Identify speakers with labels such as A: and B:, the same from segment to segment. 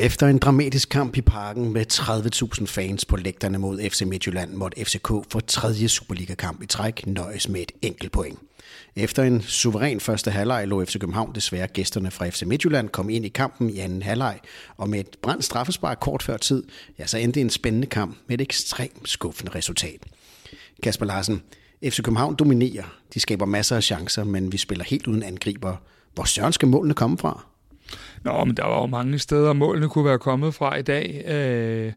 A: Efter en dramatisk kamp i parken med 30.000 fans på lægterne mod FC Midtjylland, måtte FCK for tredje Superliga-kamp i træk nøjes med et enkelt point. Efter en suveræn første halvleg lå FC København desværre gæsterne fra FC Midtjylland kom ind i kampen i anden halvleg, og med et brændt straffespark kort før tid, ja, så endte en spændende kamp med et ekstremt skuffende resultat. Kasper Larsen, FC København dominerer. De skaber masser af chancer, men vi spiller helt uden angriber. Hvor søren skal målene komme fra?
B: Nå, men der var jo mange steder, målene kunne være kommet fra i dag. Øh,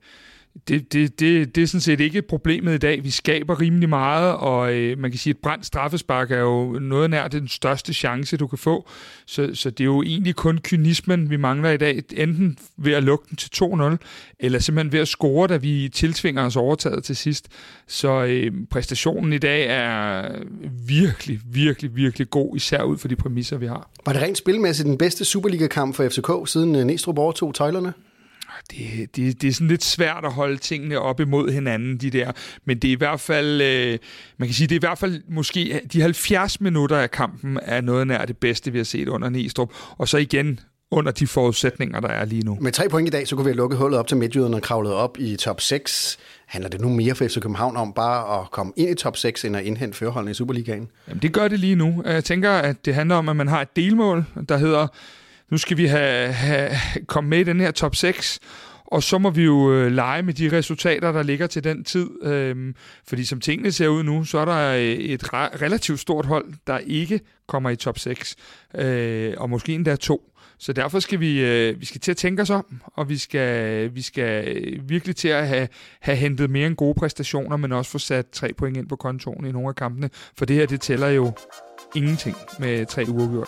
B: det, det, det, det er sådan set ikke problemet i dag. Vi skaber rimelig meget, og øh, man kan sige, at et brændt straffespark er jo noget nær den største chance, du kan få. Så, så det er jo egentlig kun kynismen, vi mangler i dag. Enten ved at lukke den til 2-0, eller simpelthen ved at score, da vi tiltvinger os overtaget til sidst. Så øh, præstationen i dag er virkelig, virkelig, virkelig god, især ud for de præmisser, vi har.
A: Var det rent spilmæssigt den bedste Superliga-kamp for FCK, siden øh, Næstrup overtog tøjlerne?
B: Det, det, det er sådan lidt svært at holde tingene op imod hinanden, de der. Men det er i hvert fald, øh, man kan sige, det er i hvert fald måske de 70 minutter af kampen er noget nær det bedste, vi har set under Næstrup. Og så igen under de forudsætninger, der er lige nu.
A: Med tre point i dag, så kunne vi have lukket hullet op til Midtjyderne og kravlet op i top 6. Handler det nu mere for FC København om bare at komme ind i top 6, end at indhente førerholdene i Superligaen?
B: Jamen, det gør det lige nu. Jeg tænker, at det handler om, at man har et delmål, der hedder nu skal vi have, have komme med i den her top 6, og så må vi jo øh, lege med de resultater, der ligger til den tid. Øhm, fordi som tingene ser ud nu, så er der øh, et re- relativt stort hold, der ikke kommer i top 6. Øh, og måske endda to. Så derfor skal vi, øh, vi skal til at tænke os om, og vi skal, vi skal øh, virkelig til at have, have hentet mere end gode præstationer, men også få sat tre point ind på kontoen i nogle af kampene. For det her, det tæller jo ingenting med tre uafgjort.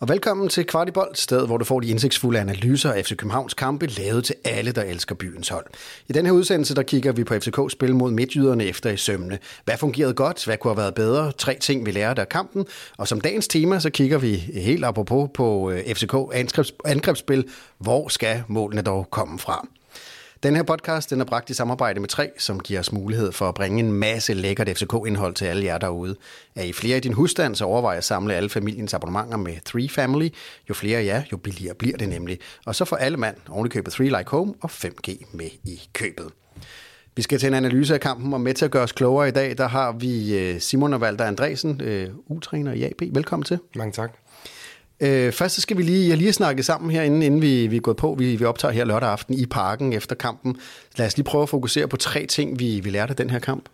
A: Og velkommen til Kvartibold, sted hvor du får de indsigtsfulde analyser af FC Københavns kampe, lavet til alle, der elsker byens hold. I den her udsendelse, der kigger vi på FCK's spil mod midtjyderne efter i sømne. Hvad fungerede godt? Hvad kunne have været bedre? Tre ting, vi lærte af kampen. Og som dagens tema, så kigger vi helt apropos på øh, FCK angrebsspil. Hvor skal målene dog komme fra? Den her podcast den er bragt i samarbejde med 3, som giver os mulighed for at bringe en masse lækkert FCK-indhold til alle jer derude. Er I flere i din husstand, så overvej at samle alle familiens abonnementer med 3 Family. Jo flere jer, jo billigere bliver det nemlig. Og så får alle mand ovenikøbet 3 Like Home og 5G med i købet. Vi skal til en analyse af kampen, og med til at gøre os klogere i dag, der har vi øh, Simon og Valder Andresen, øh, U-træner i AB. Velkommen til.
C: Mange tak.
A: Øh, først så skal vi lige, jeg lige snakke sammen herinde, inden, vi, vi er gået på. Vi, vi optager her lørdag aften i parken efter kampen. Lad os lige prøve at fokusere på tre ting, vi, vi lærte af den her kamp.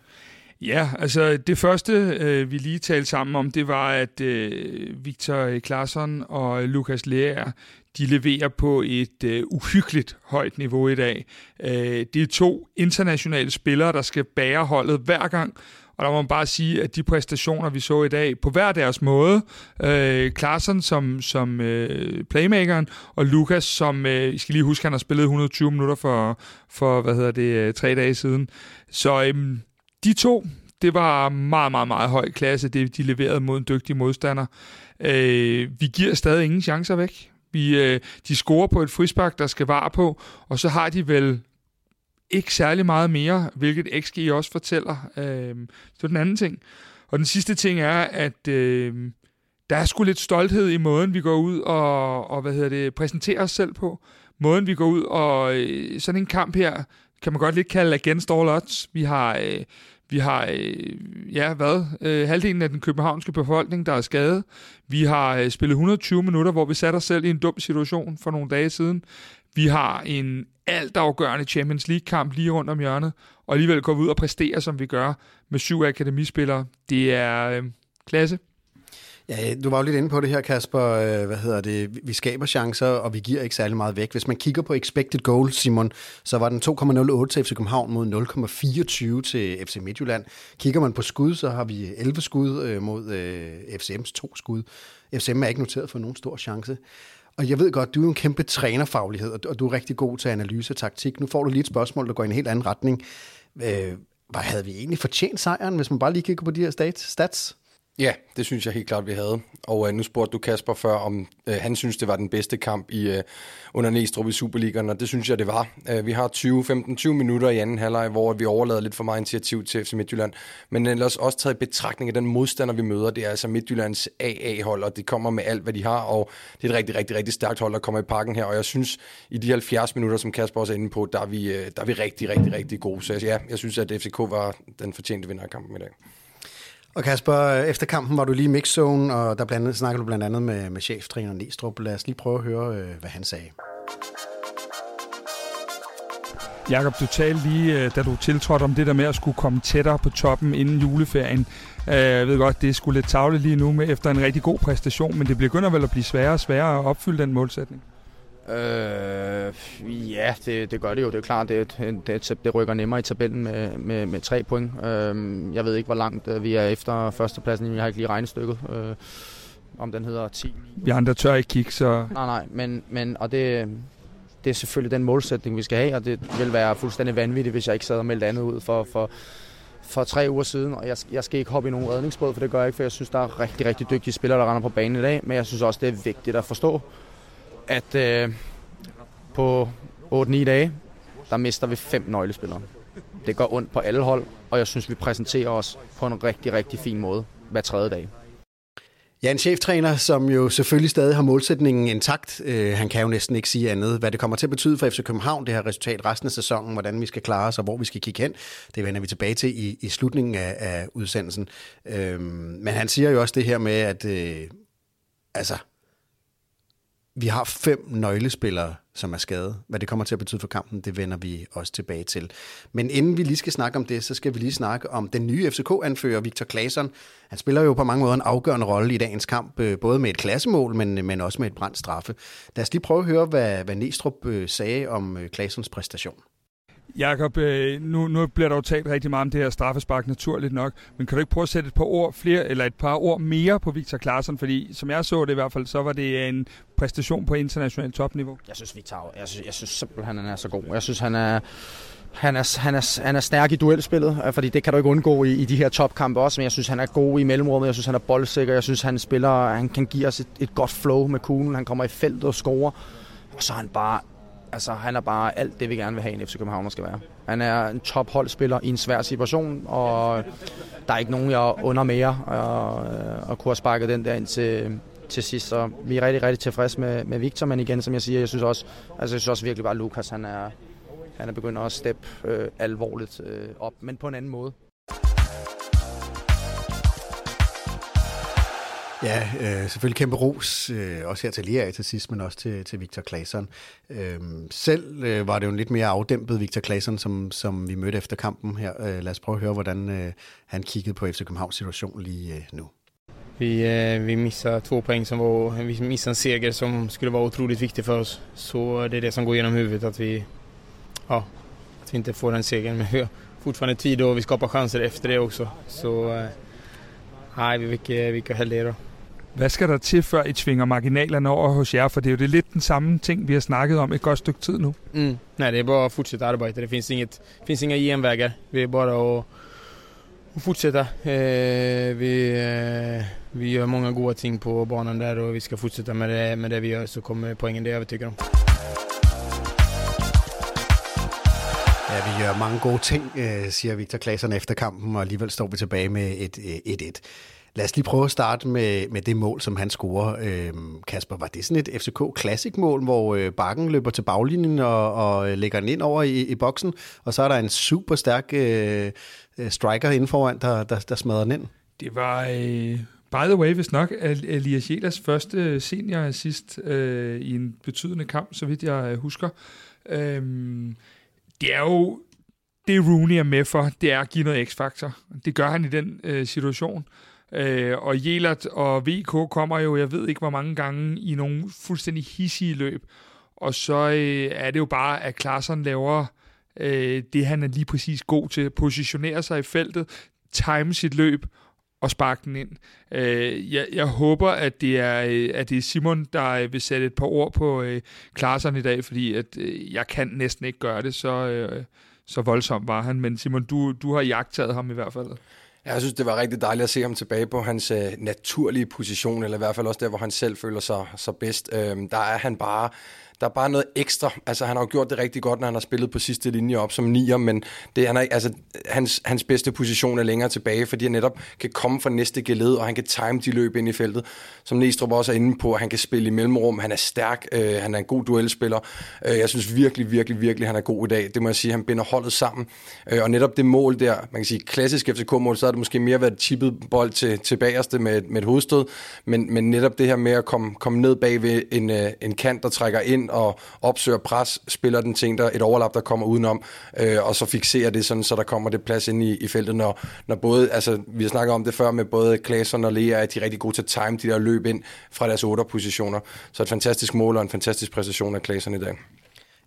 B: Ja, altså det første, øh, vi lige talte sammen om, det var, at øh, Victor Claesson og Lukas Lea, de leverer på et øh, uhyggeligt højt niveau i dag. Øh, det er to internationale spillere, der skal bære holdet hver gang, og der må man bare sige, at de præstationer, vi så i dag, på hver deres måde, øh, Klaassen som, som øh, playmakeren, og Lukas som, øh, I skal lige huske, han har spillet 120 minutter for, for hvad hedder det, øh, tre dage siden. Så øh, de to, det var meget, meget, meget høj klasse, det de leverede mod en dygtig modstander. Øh, vi giver stadig ingen chancer væk. Vi, øh, de scorer på et frispark, der skal vare på, og så har de vel ikke særlig meget mere, hvilket XG også fortæller. Øh, det er den anden ting. Og den sidste ting er, at øh, der er sgu lidt stolthed i måden, vi går ud og, og hvad hedder det, præsenterer os selv på. Måden, vi går ud og øh, sådan en kamp her, kan man godt lidt kalde against all odds. Vi har, øh, vi har øh, ja, hvad, øh, halvdelen af den københavnske befolkning, der er skadet. Vi har øh, spillet 120 minutter, hvor vi satte os selv i en dum situation for nogle dage siden. Vi har en altafgørende Champions League-kamp lige rundt om hjørnet, og alligevel går vi ud og præsterer, som vi gør, med syv akademispillere. Det er øh, klasse.
A: Ja, du var jo lidt inde på det her, Kasper. Øh, hvad hedder det? Vi skaber chancer, og vi giver ikke særlig meget væk. Hvis man kigger på expected goals, Simon, så var den 2,08 til FC København mod 0,24 til FC Midtjylland. Kigger man på skud, så har vi 11 skud øh, mod øh, FCM's to skud. FCM er ikke noteret for nogen stor chance. Og jeg ved godt, du er en kæmpe trænerfaglighed, og du er rigtig god til analyse og taktik. Nu får du lige et spørgsmål, der går i en helt anden retning. Øh, hvad havde vi egentlig fortjent sejren, hvis man bare lige kigger på de her stats?
C: Ja, det synes jeg helt klart, vi havde. Og øh, nu spurgte du Kasper før, om øh, han synes, det var den bedste kamp i øh, under Næstrup i Superligaen, og det synes jeg, det var. Øh, vi har 20-15-20 minutter i anden halvleg, hvor vi overlader lidt for meget initiativ til FC Midtjylland. Men ellers også taget i betragtning af den modstander, vi møder. Det er altså Midtjyllands AA-hold, og det kommer med alt, hvad de har, og det er et rigtig, rigtig, rigtig stærkt hold, der kommer i parken her. Og jeg synes, i de 70 minutter, som Kasper også er inde på, der er vi, øh, der er vi rigtig, rigtig, rigtig gode. Så ja, jeg synes, at FCK var den fortjente vinder af kampen i dag.
A: Og Kasper, efter kampen var du lige i mixzone, og der blandt andet, snakkede du blandt andet med, med cheftræner Næstrup. Lad os lige prøve at høre, øh, hvad han sagde.
B: Jakob, du talte lige, øh, da du tiltrådte om det der med at skulle komme tættere på toppen inden juleferien. Øh, jeg ved godt, det er sgu lidt tavle lige nu med efter en rigtig god præstation, men det begynder vel at blive sværere og sværere at opfylde den målsætning?
D: Øh, ja, det, det gør det jo. Det er klart, det, det, det rykker nemmere i tabellen med, med, med tre point. Øh, jeg ved ikke, hvor langt øh, vi er efter førstepladsen. Jeg har ikke lige regnestykket, øh, om den hedder 10.
B: Vi andre tør ikke kigge, så...
D: Nej, nej, men, men og det, det er selvfølgelig den målsætning, vi skal have, og det vil være fuldstændig vanvittigt, hvis jeg ikke sad og meldte andet ud for, for, for tre uger siden, og jeg, jeg skal ikke hoppe i nogen redningsbåd, for det gør jeg ikke, for jeg synes, der er rigtig, rigtig dygtige spillere, der render på banen i dag, men jeg synes også, det er vigtigt at forstå, at øh, på 8-9 dage, der mister vi fem nøglespillere. Det går ondt på alle hold, og jeg synes, vi præsenterer os på en rigtig, rigtig fin måde hver tredje dag.
A: Ja, en cheftræner, som jo selvfølgelig stadig har målsætningen intakt. Øh, han kan jo næsten ikke sige andet. Hvad det kommer til at betyde for FC København, det her resultat resten af sæsonen, hvordan vi skal klare os og hvor vi skal kigge hen, det vender vi tilbage til i, i slutningen af, af udsendelsen. Øh, men han siger jo også det her med, at øh, altså, vi har fem nøglespillere, som er skadet. Hvad det kommer til at betyde for kampen, det vender vi også tilbage til. Men inden vi lige skal snakke om det, så skal vi lige snakke om den nye FCK-anfører, Victor Claesson. Han spiller jo på mange måder en afgørende rolle i dagens kamp, øh, både med et klassemål, men, øh, men også med et brændt straffe. Lad os lige prøve at høre, hvad, hvad Næstrup øh, sagde om Claessons præstation.
B: Jakob, øh, nu, nu bliver der jo talt rigtig meget om det her straffespark, naturligt nok, men kan du ikke prøve at sætte et par ord flere, eller et par ord mere på Victor Klaarsson, fordi som jeg så det i hvert fald, så var det en præstation på internationalt topniveau.
D: Jeg synes, Victor, jeg synes, jeg synes simpelthen, han er så god. Jeg synes, han er, han er, han, er, han er stærk i duelspillet, øh, fordi det kan du ikke undgå i, i de her topkampe også, men jeg synes, han er god i mellemrummet, jeg synes, han er boldsikker, jeg synes, han spiller, han kan give os et, et godt flow med kuglen, han kommer i feltet og scorer, og så er han bare altså, han er bare alt det, vi gerne vil have, en FC København skal være. Han er en topholdspiller i en svær situation, og der er ikke nogen, jeg under mere øh, at, og kunne have sparket den der ind til, til sidst. Så vi er rigtig, rigtig tilfredse med, med Victor, men igen, som jeg siger, jeg synes også, altså, jeg synes også virkelig bare, at Lukas han er, han er begyndt at steppe øh, alvorligt øh, op, men på en anden måde.
A: Ja, øh, selvfølgelig kæmpe ros, øh, også her til Lea til sidst, men også til, til Victor Claesson. Øh, selv øh, var det jo en lidt mere afdæmpet Victor Claesson, som, som vi mødte efter kampen her. Øh, lad os prøve at høre, hvordan øh, han kiggede på FC Københavns situation lige øh, nu.
E: Vi, eh, vi misser två poäng som var, vi missade en seger som skulle vara otroligt viktig för oss. Så det är det som går genom huvudet att vi, ja, att vi inte får den segern. Men vi har fortfarande tid och vi skapar chanser efter det också. Så eh, nej, vi vi vilka heller då.
B: Hvad skal der til, før I tvinger marginalerne over hos jer? For det er jo det lidt den samme ting, vi har snakket om et godt stykke tid nu.
E: Mm. Nej, det är bara att fortsätta arbeta. Det finns, inget, finns inga genvägar. Det är bara att, att fortsätta. Eh, vi, eh, vi gör många goda ting på banan där och vi ska fortsätta med det, med det vi gör så kommer poängen, det är jag övertygad om.
A: Ja, vi gør mange gode ting, øh, siger Victor Claesson efter kampen, og alligevel står vi tilbage med et 1-1. Lad os lige prøve at starte med, med det mål, som han scorer. Øhm, Kasper, var det sådan et FCK Classic mål, hvor øh, Bakken løber til baglinjen og, og øh, lægger den ind over i, i boksen, og så er der en super stærk øh, striker inden foran, der, der, der smadrer den ind?
B: Det var, øh, by the way, hvis nok, Elias Jelas første øh, senior assist øh, i en betydende kamp, så vidt jeg øh, husker. Øh, det er jo det Rooney er med for, det er at give noget x-faktor. Det gør han i den øh, situation. Øh, og Jelert og VK kommer jo, jeg ved ikke hvor mange gange, i nogle fuldstændig hissige løb. Og så øh, er det jo bare, at Klaarsson laver øh, det, han er lige præcis god til. Positionere sig i feltet, time sit løb og sparke den ind. Øh, jeg, jeg håber, at det, er, øh, at det er Simon, der øh, vil sætte et par ord på øh, Klaarsson i dag, fordi at, øh, jeg kan næsten ikke gøre det, så, øh, så voldsomt var han. Men Simon, du, du har jagtet ham i hvert fald.
C: Jeg synes, det var rigtig dejligt at se ham tilbage på hans øh, naturlige position, eller i hvert fald også der, hvor han selv føler sig, sig bedst. Øhm, der er han bare der er bare noget ekstra. Altså, han har jo gjort det rigtig godt, når han har spillet på sidste linje op som nier, men det, han er, altså, hans, hans bedste position er længere tilbage, fordi han netop kan komme fra næste geled, og han kan time de løb ind i feltet, som Næstrup også er inde på. Han kan spille i mellemrum, han er stærk, øh, han er en god duelspiller. Øh, jeg synes virkelig, virkelig, virkelig, han er god i dag. Det må jeg sige, han binder holdet sammen. Øh, og netop det mål der, man kan sige, klassisk FCK-mål, så har det måske mere været chippet bold til, til bagerste med, med et hovedstød, men, men netop det her med at komme, komme ned bag ved en, øh, en kant, der trækker ind og opsøger pres, spiller den ting, der et overlap, der kommer udenom, øh, og så fixerer det sådan, så der kommer det plads ind i, i feltet, når, når både, altså vi har snakket om det før med både Klaasen og Lea, at de er rigtig gode til at time de der løb ind fra deres otte positioner. Så et fantastisk mål og en fantastisk præstation af Klaasen i dag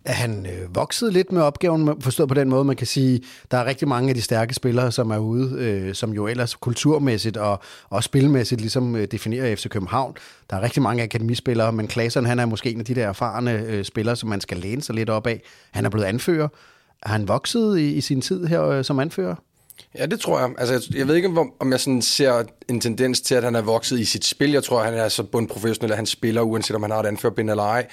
A: er han øh, vokset lidt med opgaven, forstået på den måde, man kan sige, der er rigtig mange af de stærke spillere, som er ude, øh, som jo ellers kulturmæssigt og, og spilmæssigt ligesom øh, definerer FC København. Der er rigtig mange akademispillere, men Klaasen, han er måske en af de der erfarne øh, spillere, som man skal læne sig lidt op af. Han er blevet anfører. Er han vokset i, i sin tid her øh, som anfører?
C: Ja, det tror jeg. Altså, jeg, jeg ved ikke, om jeg sådan ser en tendens til, at han er vokset i sit spil. Jeg tror, han er så bundprofessionel, at han spiller, uanset om han har et anførbind eller ej.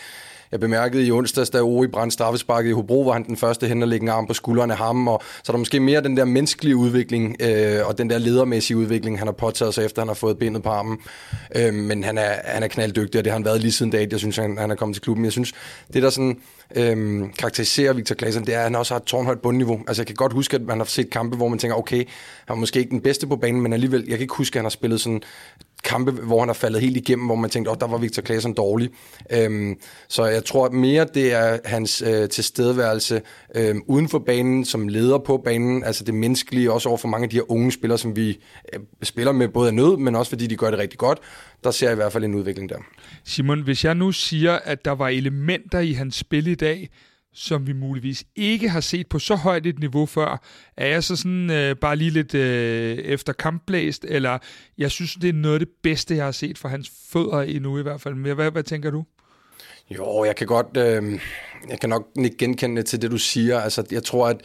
C: Jeg bemærkede i onsdags, da Ori brændte straffesparket i Hobro, var han den første hen og lægge en arm på skulderen af ham. Og så er der måske mere den der menneskelige udvikling øh, og den der ledermæssige udvikling, han har påtaget sig, efter han har fået bindet på armen. Øh, men han er, han er knalddygtig, og det har han været lige siden dag, jeg synes, han, han er kommet til klubben. Jeg synes, det der sådan øhm, karakteriserer Victor Claesson, det er, at han også har et tårnhøjt bundniveau. Altså jeg kan godt huske, at man har set kampe, hvor man tænker, okay, han er måske ikke den bedste på banen, men alligevel, jeg kan ikke huske, at han har spillet sådan kampe, hvor han har faldet helt igennem, hvor man tænkte, åh, oh, der var Victor Claesson dårlig. Øhm, så jeg tror mere, det er hans øh, tilstedeværelse øh, uden for banen, som leder på banen, altså det menneskelige, også over for mange af de her unge spillere, som vi øh, spiller med både af nød, men også fordi de gør det rigtig godt. Der ser jeg i hvert fald en udvikling der.
B: Simon, hvis jeg nu siger, at der var elementer i hans spil i dag, som vi muligvis ikke har set på så højt et niveau før. Er jeg så sådan øh, bare lige lidt øh, efter kampblæst, eller jeg synes, det er noget af det bedste, jeg har set for hans fødder endnu i hvert fald. Men hvad, hvad tænker du?
C: Jo, jeg kan godt, øh, jeg kan nok ikke genkende det til det, du siger. Altså, jeg tror, at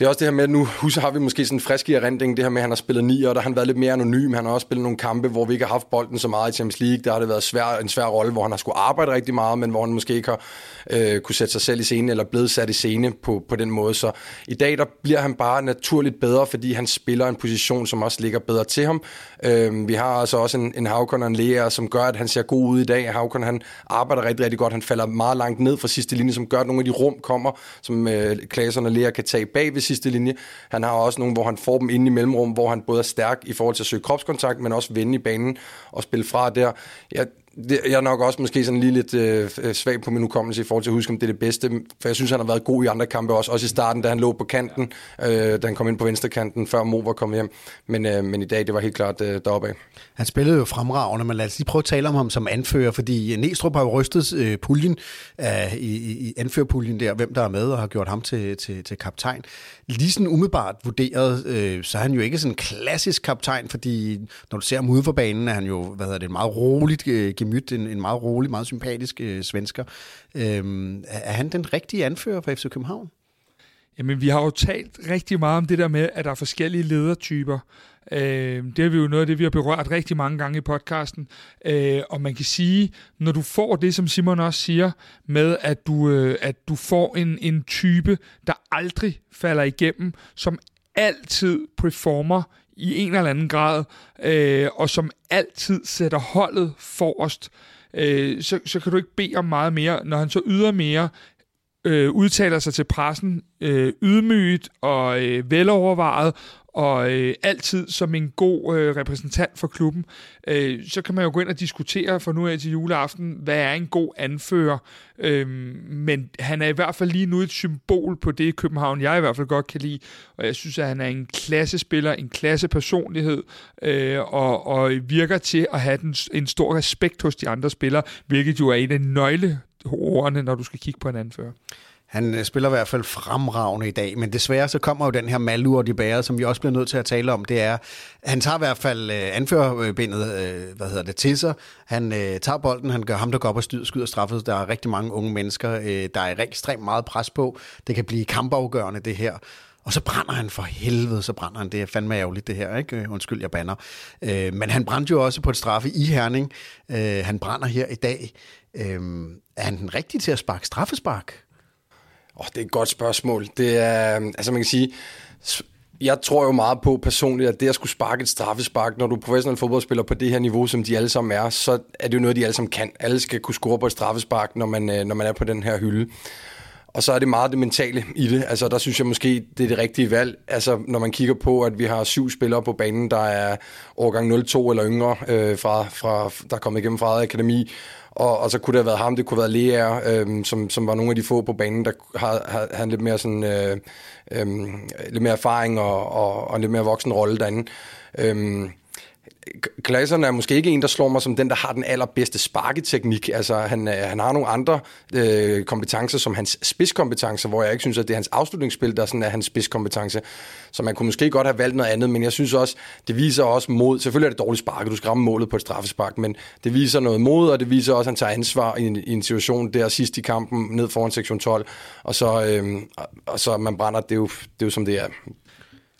C: det er også det her med, at nu husker, har vi måske sådan en frisk i erindring, det her med, at han har spillet ni, og der har han været lidt mere anonym. Han har også spillet nogle kampe, hvor vi ikke har haft bolden så meget i Champions League. Der har det været svær, en svær rolle, hvor han har skulle arbejde rigtig meget, men hvor han måske ikke har øh, kunne sætte sig selv i scene, eller blevet sat i scene på, på den måde. Så i dag, der bliver han bare naturligt bedre, fordi han spiller en position, som også ligger bedre til ham. Øh, vi har altså også en, en Havkon og en Lea, som gør, at han ser god ud i dag. Havkon, han arbejder rigtig, rigtig godt. Han falder meget langt ned fra sidste linje, som gør, at nogle af de rum kommer, som øh, klasserne og Lea kan tage bag ved sidste linje. Han har også nogle, hvor han får dem inde i mellemrum, hvor han både er stærk i forhold til at søge kropskontakt, men også vende i banen og spille fra der. Jeg, det, jeg er nok også måske sådan lige lidt øh, øh, svag på min hukommelse i forhold til at huske, om det er det bedste. For jeg synes, han har været god i andre kampe også. Også i starten, da han lå på kanten, øh, da han kom ind på venstre kanten, før Mo var kommet hjem. Men, øh, men i dag, det var helt klart øh, deroppe af.
A: Han spillede jo fremragende, men lad os lige prøve at tale om ham som anfører, fordi Næstrup har jo rystet øh, puljen, øh, i, i anførpuljen der, hvem der er med, og har gjort ham til, til, til kaptajn. Lige sådan umiddelbart vurderet, øh, så er han jo ikke sådan en klassisk kaptajn, fordi når du ser ham ude for banen, er han jo, hvad hedder det, en meget roligt øh, gemyt, en, en meget rolig, meget sympatisk øh, svensker. Øh, er han den rigtige anfører for FC København?
B: Jamen, vi har jo talt rigtig meget om det der med, at der er forskellige ledertyper. Øh, det er vi jo noget af det, vi har berørt rigtig mange gange i podcasten. Øh, og man kan sige, når du får det, som Simon også siger, med at du, øh, at du får en, en type, der aldrig falder igennem, som altid performer i en eller anden grad, øh, og som altid sætter holdet forrest, øh, så, så kan du ikke bede om meget mere. Når han så yder mere, øh, udtaler sig til pressen øh, ydmygt og øh, velovervejet, og øh, altid som en god øh, repræsentant for klubben, øh, så kan man jo gå ind og diskutere for nu af til juleaften, hvad er en god anfører. Øh, men han er i hvert fald lige nu et symbol på det i København, jeg i hvert fald godt kan lide. Og jeg synes, at han er en klassespiller, en klasse personlighed, øh, og, og virker til at have den, en stor respekt hos de andre spillere, hvilket jo er en af nøgleordene, når du skal kigge på en anfører.
A: Han øh, spiller i hvert fald fremragende i dag, men desværre så kommer jo den her malur de bærer, som vi også bliver nødt til at tale om. Det er, han tager i hvert fald øh, anførerbindet øh, hvad hedder det, til sig. Han øh, tager bolden, han gør ham, der går op og styr, skyder straffet. Der er rigtig mange unge mennesker, øh, der er ekstremt meget pres på. Det kan blive kampafgørende, det her. Og så brænder han for helvede, så brænder han. Det er fandme ærgerligt, det her, ikke? Øh, undskyld, jeg banner. Øh, men han brændte jo også på et straffe i Herning. Øh, han brænder her i dag. Øh, er han den rigtige til at sparke straffespark?
C: Oh, det er et godt spørgsmål. Det er, altså man kan sige, jeg tror jo meget på personligt, at det at skulle sparke et straffespark, når du er professionel fodboldspiller på det her niveau, som de alle sammen er, så er det jo noget, de alle sammen kan. Alle skal kunne score på et straffespark, når man, øh, når man er på den her hylde. Og så er det meget det mentale i det. Altså, der synes jeg måske, det er det rigtige valg. Altså, når man kigger på, at vi har syv spillere på banen, der er årgang 02 eller yngre, øh, fra, fra, der er kommet igennem fra Akademi, og, og så kunne det have været ham, det kunne have været Lea, øhm, som, som var nogle af de få på banen, der har, har, havde lidt mere sådan, øh, øh, lidt mere erfaring og, og, og lidt mere voksen rolle derinde. Øhm, Klaseren er måske ikke en, der slår mig som den, der har den allerbedste sparketeknik. Altså, han, øh, han har nogle andre øh, kompetencer, som hans spidskompetencer, hvor jeg ikke synes, at det er hans afslutningsspil, der sådan er hans spidskompetence. Så man kunne måske godt have valgt noget andet, men jeg synes også, det viser også mod, selvfølgelig er det dårligt sparket, du skal ramme målet på et straffespark, men det viser noget mod, og det viser også, at han tager ansvar i en, i en situation der sidst i kampen, ned foran sektion 12, og så, øh, og så man brænder, det er, jo, det er jo som det er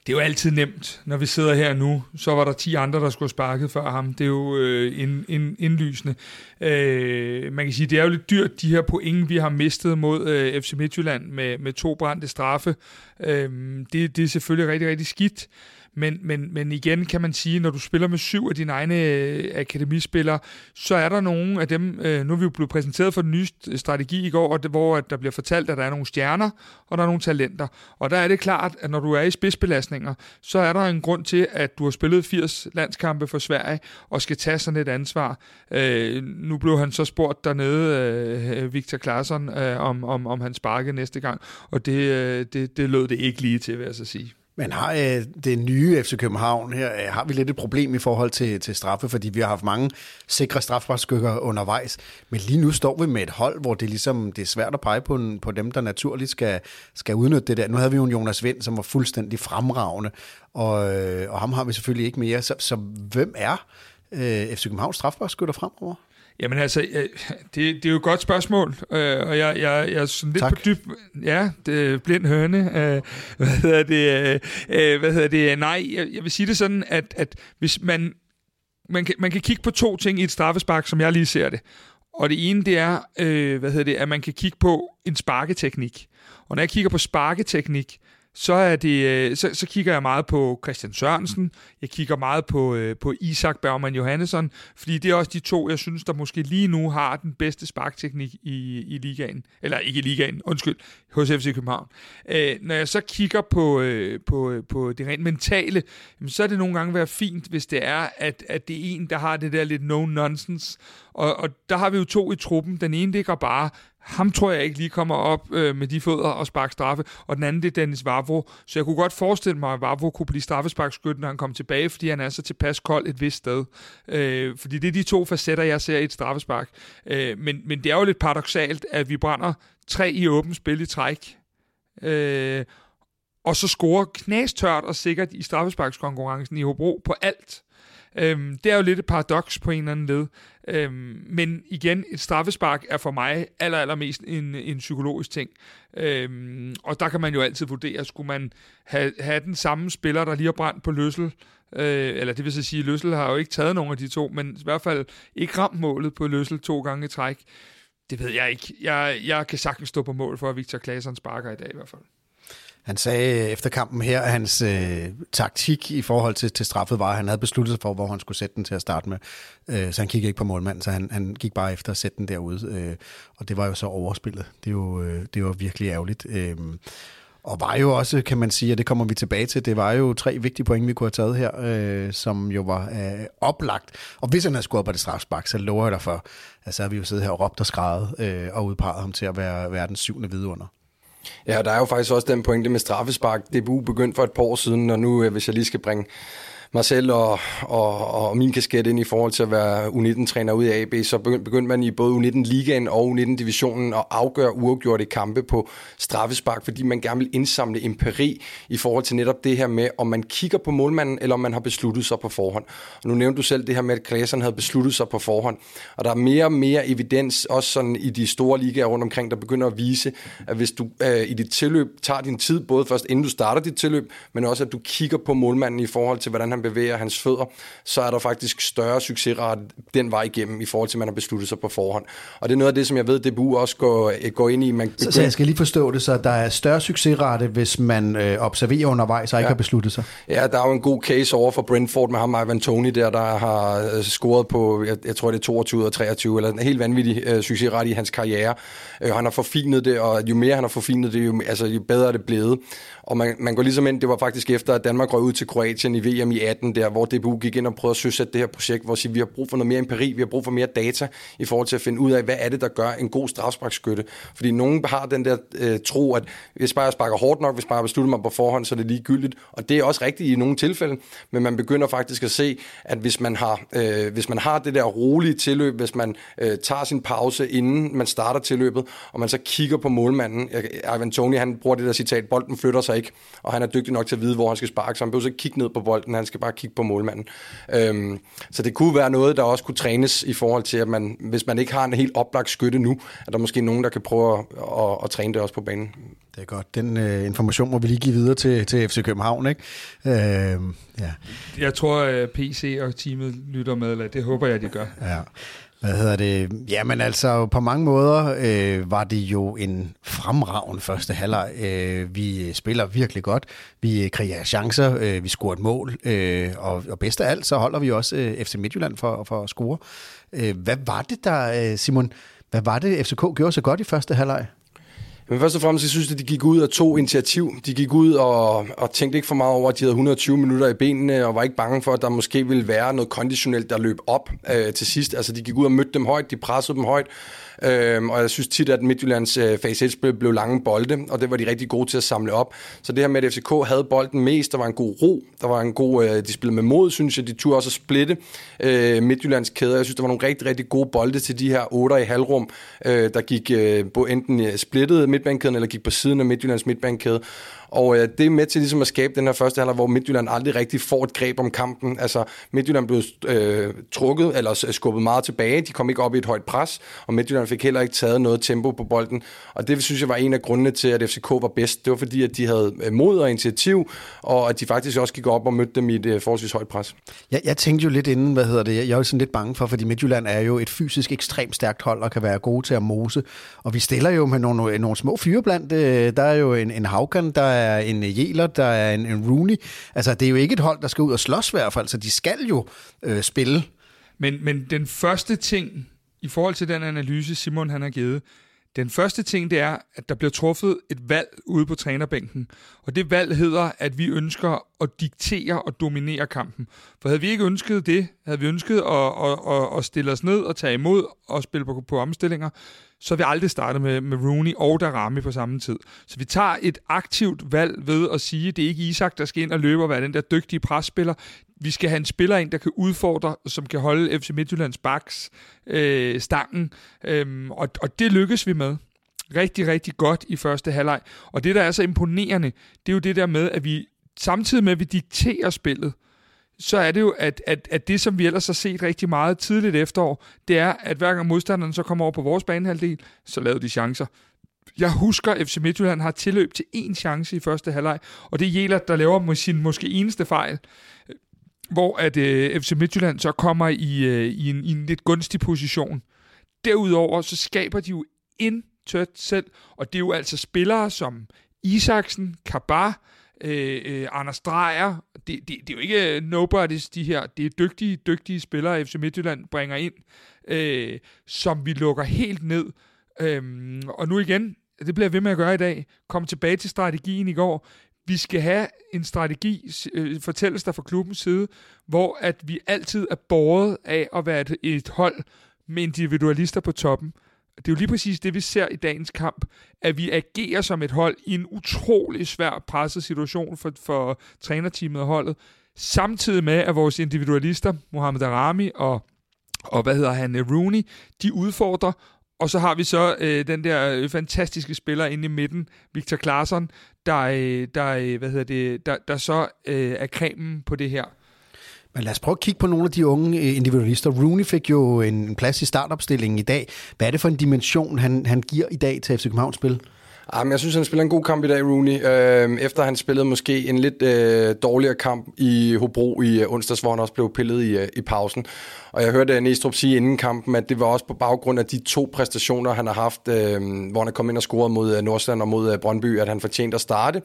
B: det er jo altid nemt, når vi sidder her nu. Så var der 10 andre, der skulle sparket før ham. Det er jo øh, ind, ind, indlysende. Øh, man kan sige, det er jo lidt dyrt, de her point, vi har mistet mod øh, FC Midtjylland med, med to brændte straffe. Øh, det, det er selvfølgelig rigtig, rigtig skidt. Men, men, men igen kan man sige, når du spiller med syv af dine egne øh, akademispillere, så er der nogle af dem, øh, nu er vi jo blevet præsenteret for den nye strategi i går, hvor at der bliver fortalt, at der er nogle stjerner, og der er nogle talenter. Og der er det klart, at når du er i spidsbelastninger, så er der en grund til, at du har spillet 80 landskampe for Sverige, og skal tage sådan et ansvar. Øh, nu blev han så spurgt dernede, øh, Victor Claesson, øh, om, om, om han sparkede næste gang, og det, øh, det, det lød det ikke lige til, vil jeg så sige.
A: Men har øh, det nye FC København her, øh, har vi lidt et problem i forhold til, til straffe, fordi vi har haft mange sikre strafbarskykker undervejs. Men lige nu står vi med et hold, hvor det ligesom det er svært at pege på, på dem, der naturligt skal, skal udnytte det der. Nu havde vi jo en Jonas Vind, som var fuldstændig fremragende, og, øh, og ham har vi selvfølgelig ikke mere. Så, så hvem er øh, FC Københavns strafbarskytter fremover?
B: Jamen altså, det, det er jo et godt spørgsmål, øh, og jeg, jeg, jeg er sådan lidt tak. på dyb... Ja, det blind høne. Øh, hvad hedder det? Øh, hvad hedder det? Nej, jeg, jeg vil sige det sådan, at, at hvis man... Man kan, man kan kigge på to ting i et straffespark, som jeg lige ser det. Og det ene, det er, øh, hvad hedder det, at man kan kigge på en sparketeknik. Og når jeg kigger på sparketeknik, så, er det, øh, så, så kigger jeg meget på Christian Sørensen, jeg kigger meget på, øh, på Isak Bergman Johannesson, fordi det er også de to, jeg synes, der måske lige nu har den bedste sparkteknik i, i ligaen. Eller ikke i ligaen, undskyld, hos FC København. Øh, når jeg så kigger på, øh, på, øh, på det rent mentale, så er det nogle gange været fint, hvis det er, at, at det er en, der har det der lidt no-nonsense. Og, og der har vi jo to i truppen. Den ene ligger bare ham tror jeg ikke lige kommer op øh, med de fødder og sparke straffe, og den anden det er Dennis Vavro. Så jeg kunne godt forestille mig, at Vavro kunne blive straffesparkskyt, når han kommer tilbage, fordi han er så tilpas kold et vist sted. Øh, fordi det er de to facetter, jeg ser i et straffespark. Øh, men, men det er jo lidt paradoxalt, at vi brænder tre i åbent spil i træk, øh, og så scorer knastørt og sikkert i straffesparkskonkurrencen i Hobro på alt. Øhm, det er jo lidt et paradoks på en eller anden led. Øhm, men igen, et straffespark er for mig aller, allermest en, en psykologisk ting. Øhm, og der kan man jo altid vurdere, skulle man have, have den samme spiller, der lige har brændt på Løssel, øh, eller det vil så sige, at Løssel har jo ikke taget nogen af de to, men i hvert fald ikke ramt målet på Løssel to gange i træk. Det ved jeg ikke. Jeg, jeg kan sagtens stå på mål for, at Victor Claesson sparker i dag i hvert fald.
A: Han sagde efter kampen her, at hans øh, taktik i forhold til, til straffet var, at han havde besluttet sig for, hvor han skulle sætte den til at starte med. Øh, så han kiggede ikke på målmanden, så han, han gik bare efter at sætte den derude. Øh, og det var jo så overspillet. Det, er jo, øh, det var virkelig ærgerligt. Øh, og var jo også, kan man sige, og det kommer vi tilbage til, det var jo tre vigtige point, vi kunne have taget her, øh, som jo var øh, oplagt. Og hvis han havde skudt på det strafspark, så lover jeg dig for, at så havde vi jo siddet her og råbt og skrevet øh, og udpeget ham til at være verdens syvende vidunder.
C: Ja, der er jo faktisk også den pointe med straffespark. DBU begyndte for et par år siden, og nu, øh, hvis jeg lige skal bringe mig selv og, og, og min kasket ind i forhold til at være U19-træner ude i AB, så begyndte man i både U19-ligaen og U19-divisionen at afgøre uafgjorte kampe på straffespark, fordi man gerne vil indsamle empiri i forhold til netop det her med, om man kigger på målmanden, eller om man har besluttet sig på forhånd. Og nu nævnte du selv det her med, at Klaaseren havde besluttet sig på forhånd. Og der er mere og mere evidens, også sådan i de store ligaer rundt omkring, der begynder at vise, at hvis du øh, i dit tilløb tager din tid, både først inden du starter dit tilløb, men også at du kigger på målmanden i forhold til, hvordan han bevæger hans fødder, så er der faktisk større succesrate den vej igennem, i forhold til, at man har besluttet sig på forhånd. Og det er noget af det, som jeg ved, DBU også går, øh, går ind i. Man
A: så, så jeg skal lige forstå det, så der er større succesrate, hvis man øh, observerer undervejs og ikke ja. har besluttet sig?
C: Ja, der er jo en god case over for Brentford med ham, Ivan Tony, der, der har øh, scoret på, jeg, jeg tror det er 22 og 23, eller en helt vanvittig øh, succesrate i hans karriere. Øh, han har forfinet det, og jo mere han har forfinet det, jo, altså, jo bedre er det blevet. Og man, man går ligesom ind, det var faktisk efter, at Danmark røg ud til Kroatien i VM i 18, der, hvor DBU gik ind og prøvede at søsætte det her projekt, hvor siger, vi har brug for noget mere empiri, vi har brug for mere data i forhold til at finde ud af, hvad er det, der gør en god strafsparkskytte. Fordi nogen har den der øh, tro, at hvis bare jeg sparker hårdt nok, hvis bare jeg beslutter mig på forhånd, så er det ligegyldigt. Og det er også rigtigt i nogle tilfælde, men man begynder faktisk at se, at hvis man har, øh, hvis man har det der rolige tilløb, hvis man øh, tager sin pause, inden man starter tilløbet, og man så kigger på målmanden, øh, Ivan Tony, han bruger det der citat, bolden flytter sig ikke, og han er dygtig nok til at vide, hvor han skal sparke, så han behøver ikke kigge ned på bolden, han skal bare kigge på målmanden. Øhm, så det kunne være noget, der også kunne trænes i forhold til, at man, hvis man ikke har en helt oplagt skytte nu, at der måske nogen, der kan prøve at, at, at træne det også på banen.
A: Det er godt. Den øh, information må vi lige give videre til, til FC København, ikke? Øh,
B: ja. Jeg tror, at PC og teamet lytter med, eller det håber jeg, de gør.
A: Ja. Hvad hedder det? Jamen altså, på mange måder øh, var det jo en fremragende første halvleg. Øh, vi spiller virkelig godt. Vi kreerer chancer. Øh, vi scorer et mål. Øh, og, og bedst af alt, så holder vi også øh, FC Midtjylland for, for at score. Øh, hvad var det der, øh, Simon, hvad var det, FCK gjorde så godt i første halvleg?
C: Men først og fremmest, jeg synes, at de gik ud og tog initiativ. De gik ud og, og tænkte ikke for meget over, at de havde 120 minutter i benene, og var ikke bange for, at der måske ville være noget konditionelt, der løb op øh, til sidst. Altså, de gik ud og mødte dem højt, de pressede dem højt, Øhm, og jeg synes tit, at Midtjyllands øh, fase 1 blev, blev lange bolde, og det var de rigtig gode til at samle op. Så det her med, at FCK havde bolden mest, der var en god ro, der var en god, øh, de spillede med mod, synes jeg, de turde også at splitte øh, Midtjyllands kæder. Jeg synes, der var nogle rigtig, rigtig gode bolde til de her otter i halvrum, øh, der gik øh, på enten øh, splittede midtbanekæden, eller gik på siden af Midtjyllands midtbanekæde. Og øh, det er med til ligesom at skabe den her første halvleg, hvor Midtjylland aldrig rigtig får et greb om kampen. Altså Midtjylland blev øh, trukket eller skubbet meget tilbage. De kom ikke op i et højt pres, og Midtjylland fik heller ikke taget noget tempo på bolden. Og det synes jeg var en af grundene til, at FCK var bedst. Det var fordi, at de havde øh, mod og initiativ, og at de faktisk også gik op og mødte dem i et øh, forholdsvis højt pres.
A: Jeg, jeg tænkte jo lidt inden, hvad hedder det, jeg er jo sådan lidt bange for, fordi Midtjylland er jo et fysisk ekstremt stærkt hold og kan være gode til at mose. Og vi stiller jo med nogle, øh, nogle små fyre blandt. Øh, der er jo en, en Haukan, der er en Jeler, der er en, en Rooney. Altså, det er jo ikke et hold, der skal ud og slås i hvert fald, så de skal jo øh, spille.
B: Men, men den første ting, i forhold til den analyse, Simon han har givet, den første ting, det er, at der bliver truffet et valg ude på trænerbænken. Og det valg hedder, at vi ønsker at diktere og dominere kampen. For havde vi ikke ønsket det, havde vi ønsket at, at, at, at stille os ned og tage imod og spille på, på omstillinger, så vi aldrig startet med, med Rooney og Darami på samme tid. Så vi tager et aktivt valg ved at sige, at det er ikke Isak, der skal ind og løbe og være den der dygtige presspiller. Vi skal have en spiller ind, der kan udfordre, som kan holde FC Midtjyllands baks øh, stangen. Øhm, og, og det lykkes vi med rigtig, rigtig godt i første halvleg. Og det, der er så imponerende, det er jo det der med, at vi samtidig med, at vi dikterer spillet, så er det jo, at, at, at det, som vi ellers har set rigtig meget tidligt efterår, det er, at hver gang modstanderne så kommer over på vores banehalvdel, så lavede de chancer. Jeg husker, at FC Midtjylland har tilløb til én chance i første halvleg, og det er Jæler, der laver sin måske eneste fejl, hvor at øh, FC Midtjylland så kommer i, øh, i, en, i en lidt gunstig position. Derudover så skaber de jo intet selv, og det er jo altså spillere som Isaksen, Kabar, øh, øh, Anders Dreyer. Det, det, det er jo ikke øh, nobodies, de her. Det er dygtige, dygtige spillere, FC Midtjylland bringer ind, øh, som vi lukker helt ned. Øh, og nu igen, det bliver jeg ved med at gøre i dag, kom tilbage til strategien i går. Vi skal have en strategi, øh, fortælles der fra klubbens side, hvor at vi altid er båret af at være et, et hold med individualister på toppen det er jo lige præcis det, vi ser i dagens kamp, at vi agerer som et hold i en utrolig svær presset situation for, for trænerteamet og holdet. samtidig med, at vores individualister, Mohamed Arami og, og hvad hedder han, Rooney, de udfordrer, og så har vi så øh, den der øh, fantastiske spiller inde i midten, Victor Claesson, der, øh, der, øh, hvad hedder det, der, der så øh, er kremen på det her.
A: Men lad os prøve at kigge på nogle af de unge øh, individualister. Rooney fik jo en plads i startopstillingen i dag. Hvad er det for en dimension, han, han giver i dag til FC Københavns spil?
C: Ah, Jamen, jeg synes, han spiller en god kamp i dag, Rooney. Øh, efter han spillede måske en lidt øh, dårligere kamp i Hobro i øh, onsdags, hvor han også blev pillet i, øh, i pausen. Og jeg hørte Næstrup sige inden kampen, at det var også på baggrund af de to præstationer, han har haft, øh, hvor han er kommet ind og scoret mod øh, Nordsjælland og mod øh, Brøndby, at han fortjente at starte.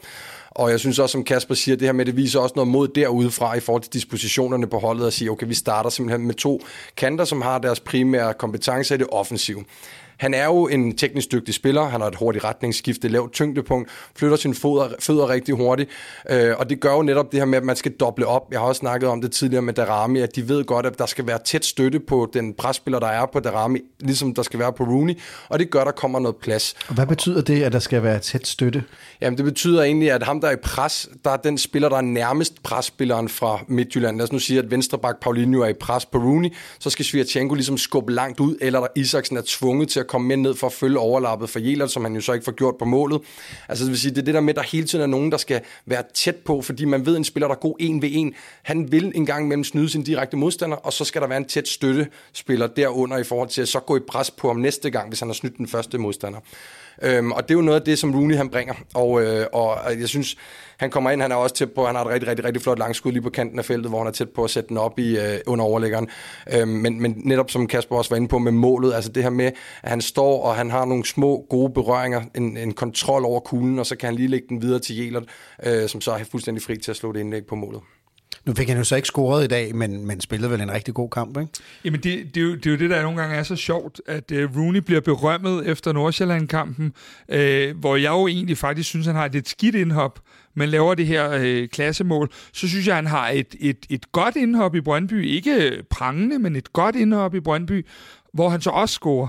C: Og jeg synes også, som Kasper siger, det her med, det viser også noget mod derudefra i forhold til dispositionerne på holdet, at sige, okay, vi starter simpelthen med to kanter, som har deres primære kompetence i det offensive. Han er jo en teknisk dygtig spiller, han har et hurtigt retningsskifte, lavt tyngdepunkt, flytter sine fødder, fødder rigtig hurtigt, øh, og det gør jo netop det her med, at man skal doble op. Jeg har også snakket om det tidligere med Darami, at de ved godt, at der skal være tæt støtte på den presspiller, der er på Darami, ligesom der skal være på Rooney, og det gør, der kommer noget plads.
A: Og hvad betyder det, at der skal være tæt støtte?
C: Jamen det betyder egentlig, at ham, der er i pres, der er den spiller, der er nærmest presspilleren fra Midtjylland. Lad os nu sige, at venstreback Paulinho er i pres på Rooney, så skal Svirchenko ligesom skubbe langt ud, eller der Isaksen er tvunget til at komme med ned for at følge overlappet for Jelert, som han jo så ikke får gjort på målet. Altså det vil sige, det er det der med, at der hele tiden er nogen, der skal være tæt på, fordi man ved, at en spiller, der er god en ved en, han vil en gang imellem snyde sin direkte modstander, og så skal der være en tæt støttespiller derunder i forhold til at så gå i pres på ham næste gang, hvis han har snydt den første modstander. Øhm, og det er jo noget af det, som Rooney han bringer. Og, øh, og jeg synes, han kommer ind, han er også tæt på, han har et rigtig, rigtig, rigtig flot langskud lige på kanten af feltet, hvor han er tæt på at sætte den op i øh, under overlæggeren. Øhm, men, men netop som Kasper også var inde på med målet, altså det her med, at han står, og han har nogle små, gode berøringer, en, en kontrol over kuglen, og så kan han lige lægge den videre til Jelert, øh, som så er fuldstændig fri til at slå det indlæg på målet.
A: Nu fik han jo så ikke scoret i dag, men, men spillede vel en rigtig god kamp, ikke?
B: Jamen, det, det, er jo, det er jo det, der nogle gange er så sjovt, at uh, Rooney bliver berømmet efter Nordsjælland-kampen, uh, hvor jeg jo egentlig faktisk synes, han har et lidt skidt indhop, men laver det her uh, klassemål. Så synes jeg, han har et, et, et godt indhop i Brøndby. Ikke prangende, men et godt indhop i Brøndby, hvor han så også scorer.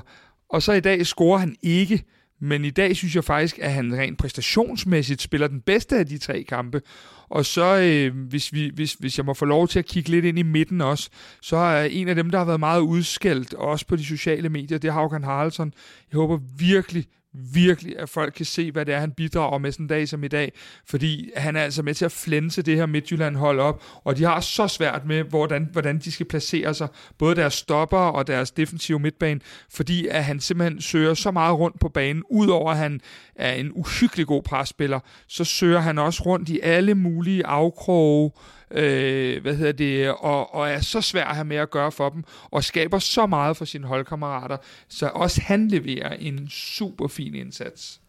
B: Og så i dag scorer han ikke. Men i dag synes jeg faktisk, at han rent præstationsmæssigt spiller den bedste af de tre kampe. Og så, øh, hvis, vi, hvis, hvis jeg må få lov til at kigge lidt ind i midten også, så er en af dem, der har været meget udskældt, også på de sociale medier, det er Haukan Haraldsson. Jeg håber virkelig, virkelig, at folk kan se, hvad det er, han bidrager med sådan en dag som i dag. Fordi han er altså med til at flænse det her Midtjylland-hold op, og de har så svært med, hvordan, hvordan de skal placere sig, både deres stopper og deres defensive midtbane, fordi at han simpelthen søger så meget rundt på banen, udover at han er en uhyggelig god presspiller, så søger han også rundt i alle mulige afkroge, øh, Øh, hvad hedder det, og, og er så svær at have med at gøre for dem, og skaber så meget for sine holdkammerater, så også han leverer en super fin indsats.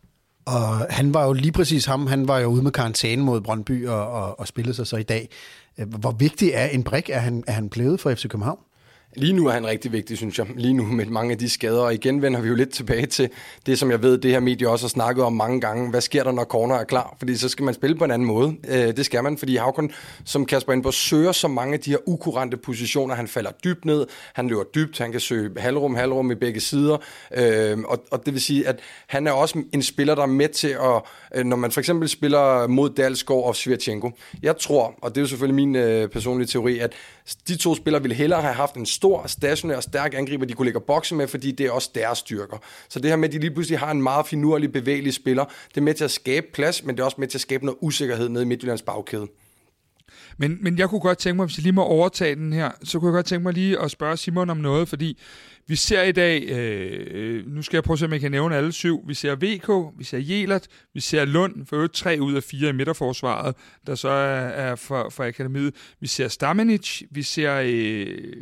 A: Og han var jo lige præcis ham, han var jo ude med karantæne mod Brøndby og, og, og spillede sig så i dag. Hvor vigtig er en brik, er han, er han blevet for FC København?
C: Lige nu er han rigtig vigtig, synes jeg. Lige nu med mange af de skader. Og igen vender vi jo lidt tilbage til det, som jeg ved, det her medie også har snakket om mange gange. Hvad sker der, når corner er klar? Fordi så skal man spille på en anden måde. Øh, det skal man, fordi Havkon, som Kasper Indborg, søger så mange af de her ukurante positioner. Han falder dybt ned, han løber dybt, han kan søge halvrum, halvrum i begge sider. Øh, og, og det vil sige, at han er også en spiller, der er med til at, øh, når man for eksempel spiller mod Dalsgaard og Svirchenko. Jeg tror, og det er jo selvfølgelig min øh, personlige teori, at de to spillere ville hellere have haft en stor, stationær og stærk angriber, de kunne lægge bokse med, fordi det er også deres styrker. Så det her med, at de lige pludselig har en meget finurlig, bevægelig spiller, det er med til at skabe plads, men det er også med til at skabe noget usikkerhed nede i Midtjyllands bagkæde.
B: Men, men jeg kunne godt tænke mig, hvis jeg lige må overtage den her, så kunne jeg godt tænke mig lige at spørge Simon om noget, fordi vi ser i dag, øh, øh nu skal jeg prøve at se, om jeg kan nævne alle syv. Vi ser VK, vi ser Jelert, vi ser Lund, for øvrigt tre ud af fire i midterforsvaret, der så er, er for, for akademiet. Vi ser Stamenic, vi ser, øh,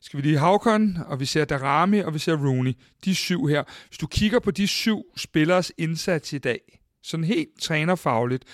B: skal vi lige Havkon, og vi ser Darami, og vi ser Rooney. De syv her. Hvis du kigger på de syv spillers indsats i dag, sådan helt trænerfagligt,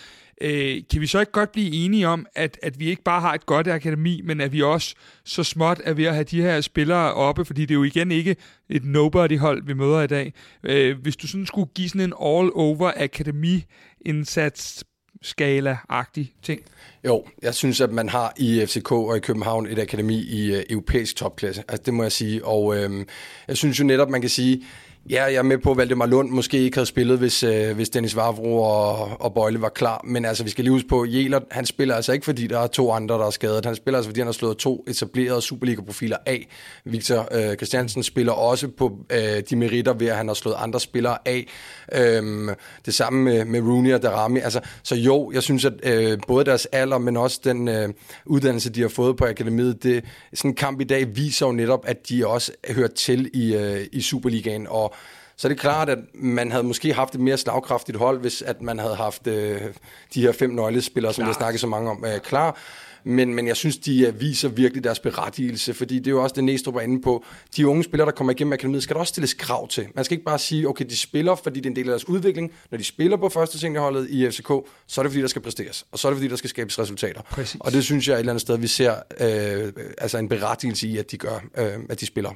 B: Øh, kan vi så ikke godt blive enige om, at, at vi ikke bare har et godt akademi, men at vi også så småt er ved at have de her spillere oppe, fordi det er jo igen ikke et nobody-hold, vi møder i dag. Øh, hvis du sådan skulle give sådan en all-over akademi-indsats skala-agtig ting?
C: Jo, jeg synes, at man har i FCK og i København et akademi i uh, europæisk topklasse. Altså, det må jeg sige. Og øh, jeg synes jo netop, man kan sige, Ja, jeg er med på, at Valdemar Lund måske ikke havde spillet, hvis, øh, hvis Dennis Vavro og, og Bøjle var klar. Men altså, vi skal lige huske på, at Jæler, han spiller altså ikke, fordi der er to andre, der er skadet. Han spiller altså, fordi han har slået to etablerede Superliga-profiler af. Victor øh, Christiansen spiller også på øh, de meritter ved, at han har slået andre spillere af. Øhm, det samme med, med Rooney og Darami. Altså, så jo, jeg synes, at øh, både deres alder, men også den øh, uddannelse, de har fået på akademiet, det, sådan en kamp i dag viser jo netop, at de også hører til i, øh, i Superligaen. Og så er det klart, at man havde måske haft et mere slagkraftigt hold, hvis at man havde haft øh, de her fem nøglespillere, som vi har snakket så mange om, øh, klar. Men, men jeg synes, de uh, viser virkelig deres berettigelse, fordi det er jo også det, Næstrup er inde på. De unge spillere, der kommer igennem akademiet, skal der også stilles krav til. Man skal ikke bare sige, okay, de spiller, fordi det er en del af deres udvikling. Når de spiller på første seniorholdet i FCK, så er det fordi, der skal præsteres. Og så er det fordi, der skal skabes resultater.
B: Præcis.
C: Og det synes jeg et eller andet sted, vi ser øh, altså en berettigelse i, at de gør, øh, at de spiller.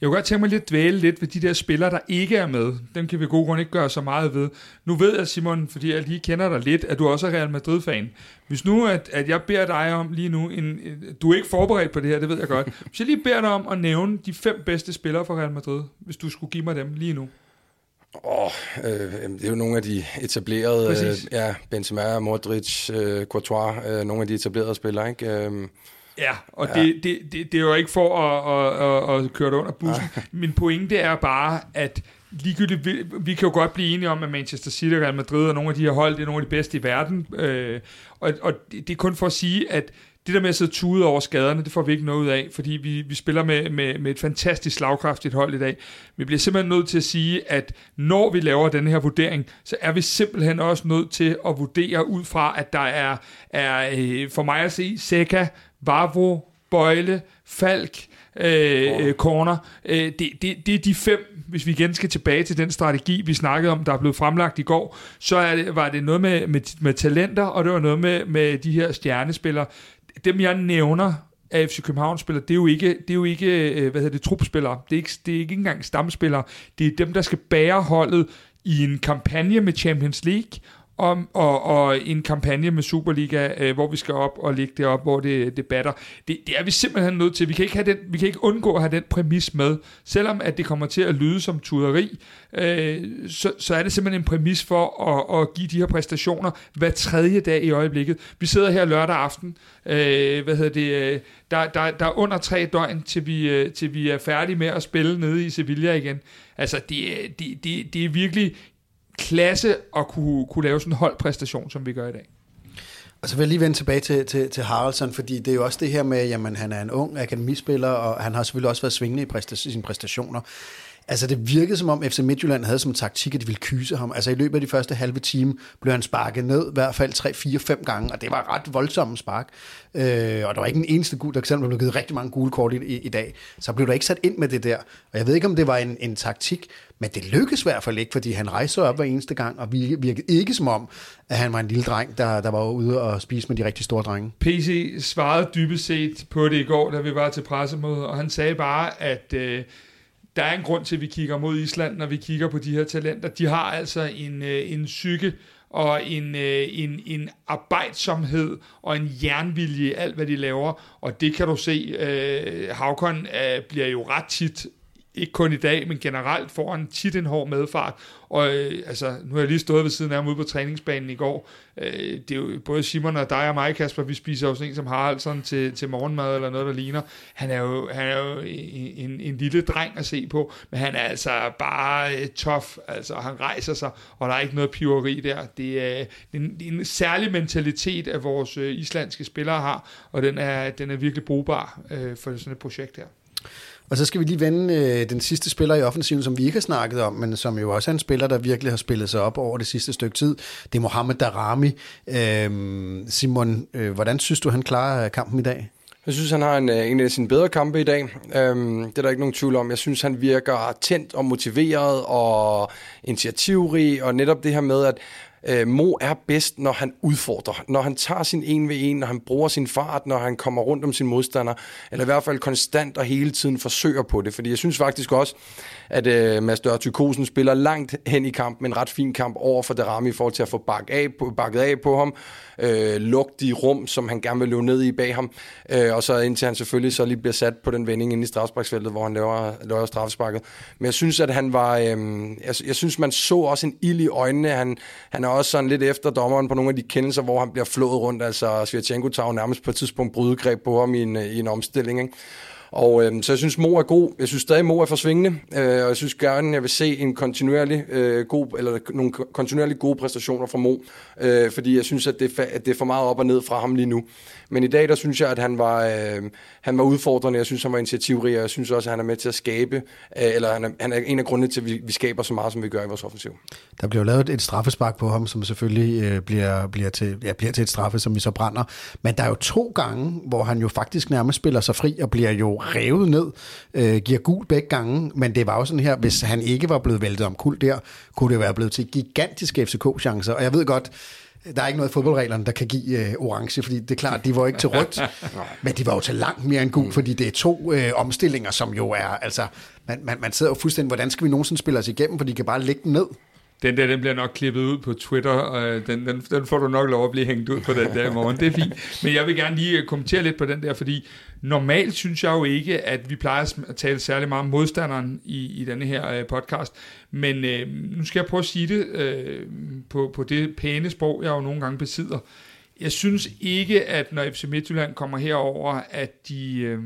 B: Jeg kunne godt tænke mig lidt dvæle lidt ved de der spillere, der ikke er med. Dem kan vi god grund ikke gøre så meget ved. Nu ved jeg, Simon, fordi jeg lige kender dig lidt, at du også er Real Madrid-fan. Hvis nu, at, at jeg beder dig om lige nu, en, du er ikke forberedt på det her, det ved jeg godt. Hvis jeg lige beder dig om at nævne de fem bedste spillere for Real Madrid, hvis du skulle give mig dem lige nu.
C: Åh, oh, øh, det er jo nogle af de etablerede, øh, ja, Benzema, Modric, øh, Courtois, øh, nogle af de etablerede spillere, ikke? Øh,
B: Ja, og ja. Det, det, det, det er jo ikke for at, at, at, at køre det under bussen. Ja. Min pointe er bare, at ligegyldigt, vi, vi kan jo godt blive enige om, at Manchester City og Real Madrid og nogle af de her hold, det er nogle af de bedste i verden. Øh, og og det, det er kun for at sige, at det der med at sidde tude over skaderne, det får vi ikke noget ud af, fordi vi, vi spiller med, med, med et fantastisk slagkraftigt hold i dag. Vi bliver simpelthen nødt til at sige, at når vi laver den her vurdering, så er vi simpelthen også nødt til at vurdere ud fra, at der er, er øh, for mig at se, Seca, Vavro, Bøjle, Falk, øh, Corner. Øh, det, det, det er de fem, hvis vi igen skal tilbage til den strategi, vi snakkede om, der er blevet fremlagt i går, så er det, var det noget med, med, med talenter, og det var noget med, med de her stjernespillere. Dem jeg nævner, af FC København spiller, det er jo ikke, det er jo ikke øh, hvad hedder det, trupspillere. Det er, ikke, det er ikke engang stamspillere. Det er dem, der skal bære holdet i en kampagne med Champions League, om, og, og en kampagne med Superliga, øh, hvor vi skal op og ligge det op, hvor det, det batter. Det, det er vi simpelthen nødt til. Vi kan, ikke have den, vi kan ikke undgå at have den præmis med. Selvom at det kommer til at lyde som tuderi, øh, så, så er det simpelthen en præmis for at, at give de her præstationer hver tredje dag i øjeblikket. Vi sidder her lørdag aften, øh, hvad hedder det, der, der, der er under tre døgn, til vi, øh, til vi er færdige med at spille nede i Sevilla igen. Altså, det, det, det, det er virkelig klasse at kunne, kunne lave sådan en holdpræstation, som vi gør i dag.
A: Og så vil jeg lige vende tilbage til, til, til Haraldsson, fordi det er jo også det her med, jamen han er en ung akademispiller, og han har selvfølgelig også været svingende i præsta- sine præstationer. Altså det virkede som om FC Midtjylland havde som taktik, at de ville kyse ham. Altså i løbet af de første halve time blev han sparket ned, i hvert fald 3, 4, 5 gange, og det var ret voldsomme spark. Øh, og der var ikke en eneste gul, der eksempel blev givet rigtig mange gule kort i, i, i dag. Så blev der ikke sat ind med det der. Og jeg ved ikke, om det var en, en taktik, men det lykkedes i hvert fald ikke, fordi han rejste op hver eneste gang, og virkede ikke som om, at han var en lille dreng, der, der var ude og spise med de rigtig store drenge.
B: PC svarede dybest set på det i går, da vi var til pressemøde, og han sagde bare, at øh, der er en grund til, at vi kigger mod Island, når vi kigger på de her talenter. De har altså en, øh, en psyke og en, øh, en, en arbejdsomhed og en jernvilje i alt, hvad de laver. Og det kan du se, øh, Havkon øh, bliver jo ret tit ikke kun i dag, men generelt får han tit en hård medfart. Og øh, altså, nu har jeg lige stået ved siden af ham ude på træningsbanen i går. Øh, det er jo både Simon og dig og mig, Kasper, vi spiser jo sådan en som Harald sådan til, til morgenmad eller noget, der ligner. Han er jo, han er jo en, en, en lille dreng at se på, men han er altså bare øh, tough. Altså, han rejser sig, og der er ikke noget piveri der. Det er, det er, en, en særlig mentalitet, at vores øh, islandske spillere har, og den er, den er virkelig brugbar øh, for sådan et projekt her.
A: Og så skal vi lige vende øh, den sidste spiller i offensiven, som vi ikke har snakket om, men som jo også er en spiller, der virkelig har spillet sig op over det sidste stykke tid. Det er Mohamed Darami. Øh, Simon, øh, hvordan synes du, han klarer øh, kampen i dag?
C: Jeg synes, han har en, øh, en af sine bedre kampe i dag. Øhm, det er der ikke nogen tvivl om. Jeg synes, han virker tændt og motiveret og initiativrig, og netop det her med, at Øh, Mo er bedst, når han udfordrer. Når han tager sin en ved en, når han bruger sin fart, når han kommer rundt om sin modstander, eller i hvert fald konstant og hele tiden forsøger på det. Fordi jeg synes faktisk også, at øh, Mads Dørtykosen spiller langt hen i kampen, en ret fin kamp over for Derami i forhold til at få bak af på, bakket af på ham, øh, lugt de rum, som han gerne vil løbe ned i bag ham, øh, og så indtil han selvfølgelig så lige bliver sat på den vending inde i strafsparksfeltet, hvor han laver, laver straffesparket. Men jeg synes, at han var, øh, jeg, jeg synes, man så også en ild i øjnene. Han, han er også sådan lidt efter dommeren på nogle af de kendelser, hvor han bliver flået rundt. Altså, Svirtjenko tager nærmest på et tidspunkt brydegreb på ham i en, øh, i en omstilling. Ikke? Og øh, så jeg synes, Mo er god. Jeg synes stadig, Mo er forsvingende. øh, og jeg synes gerne, jeg vil se en kontinuerlig øh, god, eller nogle kontinuerligt gode præstationer fra Mo, øh, fordi jeg synes, at det, at det er for meget op og ned fra ham lige nu. Men i dag, der synes jeg, at han var, øh, han var udfordrende. Jeg synes, han var initiativrig, og jeg synes også, at han er med til at skabe, øh, eller han er, han er en af grundene til, at vi, vi skaber så meget, som vi gør i vores offensiv.
A: Der bliver lavet et straffespark på ham, som selvfølgelig øh, bliver, bliver, til, ja, bliver til et straffe, som vi så brænder. Men der er jo to gange, hvor han jo faktisk nærmest spiller sig fri, og bliver jo revet ned, øh, giver gul begge gange. Men det var jo sådan her, hvis han ikke var blevet væltet om kul der, kunne det være blevet til gigantiske FCK-chancer. Og jeg ved godt, der er ikke noget i fodboldreglerne, der kan give øh, orange, fordi det er klart, de var ikke til rødt, men de var jo til langt mere end gul, fordi det er to øh, omstillinger, som jo er, altså, man, man, man sidder jo fuldstændig, hvordan skal vi nogensinde spille os igennem, for de kan bare lægge den ned.
B: Den der, den bliver nok klippet ud på Twitter, og øh, den, den, den får du nok lov at blive hængt ud på den der i morgen. Det er fint. Men jeg vil gerne lige øh, kommentere lidt på den der, fordi normalt synes jeg jo ikke, at vi plejer at tale særlig meget om modstanderen i, i denne her øh, podcast. Men øh, nu skal jeg prøve at sige det øh, på, på det pæne sprog, jeg jo nogle gange besidder. Jeg synes ikke, at når FC Midtjylland kommer herover, at de, øh,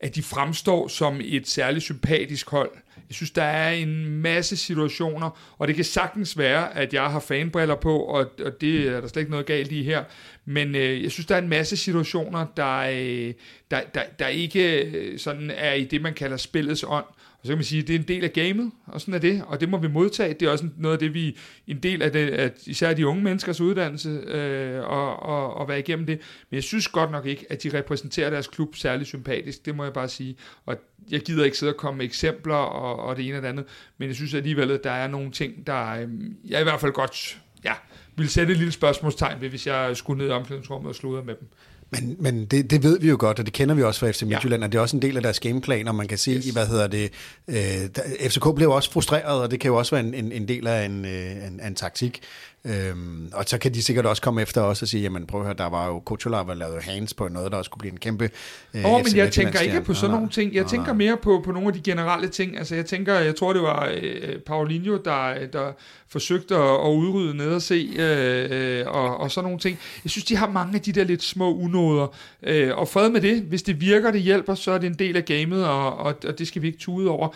B: at de fremstår som et særligt sympatisk hold. Jeg synes, der er en masse situationer, og det kan sagtens være, at jeg har fanbriller på, og, og det er der slet ikke noget galt i her. Men øh, jeg synes, der er en masse situationer, der, øh, der, der, der ikke øh, sådan er i det, man kalder spillets ånd. Og så kan man sige, at det er en del af gamet, og sådan er det, og det må vi modtage. Det er også noget af det, vi en del af det, at især de unge menneskers uddannelse, øh, og, og, og være igennem det. Men jeg synes godt nok ikke, at de repræsenterer deres klub særlig sympatisk, det må jeg bare sige. Og jeg gider ikke sidde og komme med eksempler og, og det ene og det andet, men jeg synes alligevel, at der er nogle ting, der øh, jeg i hvert fald godt ja, vil sætte et lille spørgsmålstegn ved, hvis jeg skulle ned i omklædningsrummet og sludre med dem.
A: Men, men det, det ved vi jo godt, og det kender vi også fra FC Midtjylland, ja. og det er også en del af deres gameplan, og man kan se, yes. hvad hedder det, øh, FCK blev også frustreret, og det kan jo også være en, en, en del af en, øh, en, en taktik. Øhm, og så kan de sikkert også komme efter os og sige, jamen prøv at høre, der var jo Kuchola, der lavede hands på noget, der også kunne blive en kæmpe
B: øh, oh, men jeg tænker ikke på sådan nogle ting. Jeg oh, tænker mere på, på nogle af de generelle ting. Altså jeg tænker, jeg tror det var øh, Paulinho, der, der forsøgte at, at udrydde ned og se, øh, og, og sådan nogle ting. Jeg synes, de har mange af de der lidt små unåder. Øh, og fred med det. Hvis det virker, det hjælper, så er det en del af gamet, og, og, og det skal vi ikke tude over.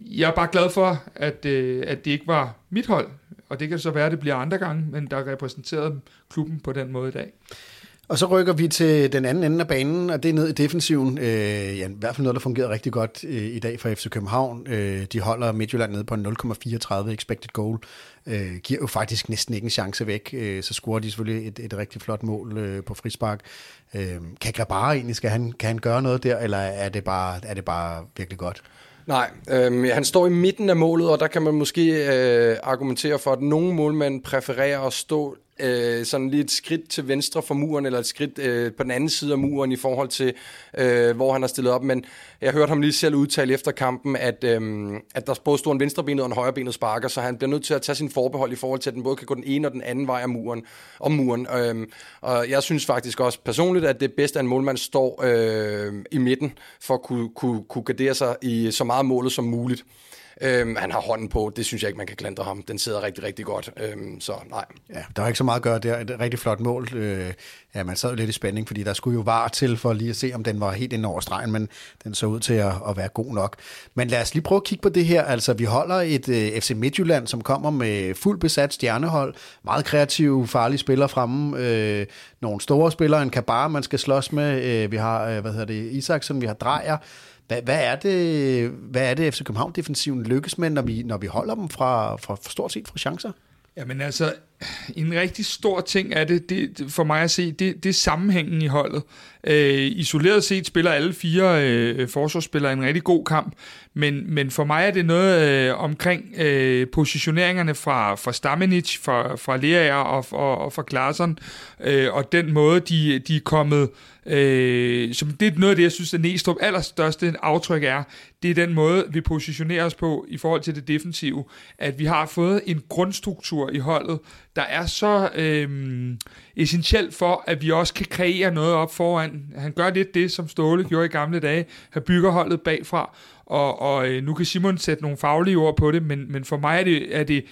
B: Jeg er bare glad for, at, øh, at det ikke var mit hold, og det kan så være, at det bliver andre gange, men der repræsenterede klubben på den måde i dag.
A: Og så rykker vi til den anden ende af banen, og det er ned i defensiven. Øh, ja, I hvert fald noget, der fungerer rigtig godt øh, i dag for FC København. Øh, de holder Midtjylland nede på 0,34 expected goal. Øh, giver jo faktisk næsten ikke en chance væk. Øh, så scorer de selvfølgelig et, et rigtig flot mål øh, på frispark. Øh, kan Grabara egentlig, skal han, kan han gøre noget der, eller er det bare, er det bare virkelig godt?
C: Nej, øh, han står i midten af målet, og der kan man måske øh, argumentere for, at nogle målmænd præfererer at stå øh, sådan lige et skridt til venstre for muren, eller et skridt øh, på den anden side af muren i forhold til, øh, hvor han har stillet op. Men jeg hørte ham lige selv udtale efter kampen, at, øh, at der både stod en venstrebenet og en højrebenet sparker, så han bliver nødt til at tage sin forbehold i forhold til, at den både kan gå den ene og den anden vej af muren, om muren. Øh, og jeg synes faktisk også personligt, at det er bedst, at en målmand står øh, i midten, for at kunne, kunne, kunne gardere sig i så meget målet som muligt. Øhm, han har hånden på, det synes jeg ikke, man kan klandre ham. Den sidder rigtig, rigtig godt, øhm, så nej.
A: Ja, der er ikke så meget at gøre der. Et rigtig flot mål. Øh, ja, man sad jo lidt i spænding, fordi der skulle jo var til for lige at se, om den var helt ind over stregen, men den så ud til at, at være god nok. Men lad os lige prøve at kigge på det her. Altså, vi holder et øh, FC Midtjylland, som kommer med fuld besat stjernehold. Meget kreative, farlige spillere fremme. Øh, nogle store spillere, en Kabar, man skal slås med. Øh, vi har, øh, hvad hedder det, Isaksen, vi har Drejer. Hvad, hvad, er det, hvad er det FC København-defensiven lykkes med, når vi, når vi holder dem fra, fra, fra stort set fra chancer?
B: Jamen altså, en rigtig stor ting er det, det for mig at se, det, det er sammenhængen i holdet. Øh, isoleret set spiller alle fire øh, forsvarsspillere en rigtig god kamp, men, men for mig er det noget øh, omkring øh, positioneringerne fra, fra Stamenic, fra, fra Lerager og, og, og fra Klaarsson, øh, og den måde, de, de er kommet Øh, som det er noget af det, jeg synes, at Næstrup allerstørste aftryk er, det er den måde, vi positionerer os på i forhold til det defensive, at vi har fået en grundstruktur i holdet, der er så øh, essentielt for, at vi også kan kreere noget op foran. Han gør lidt det, som Ståle gjorde i gamle dage, han bygger holdet bagfra, og, og øh, nu kan Simon sætte nogle faglige ord på det, men, men for mig er det, er det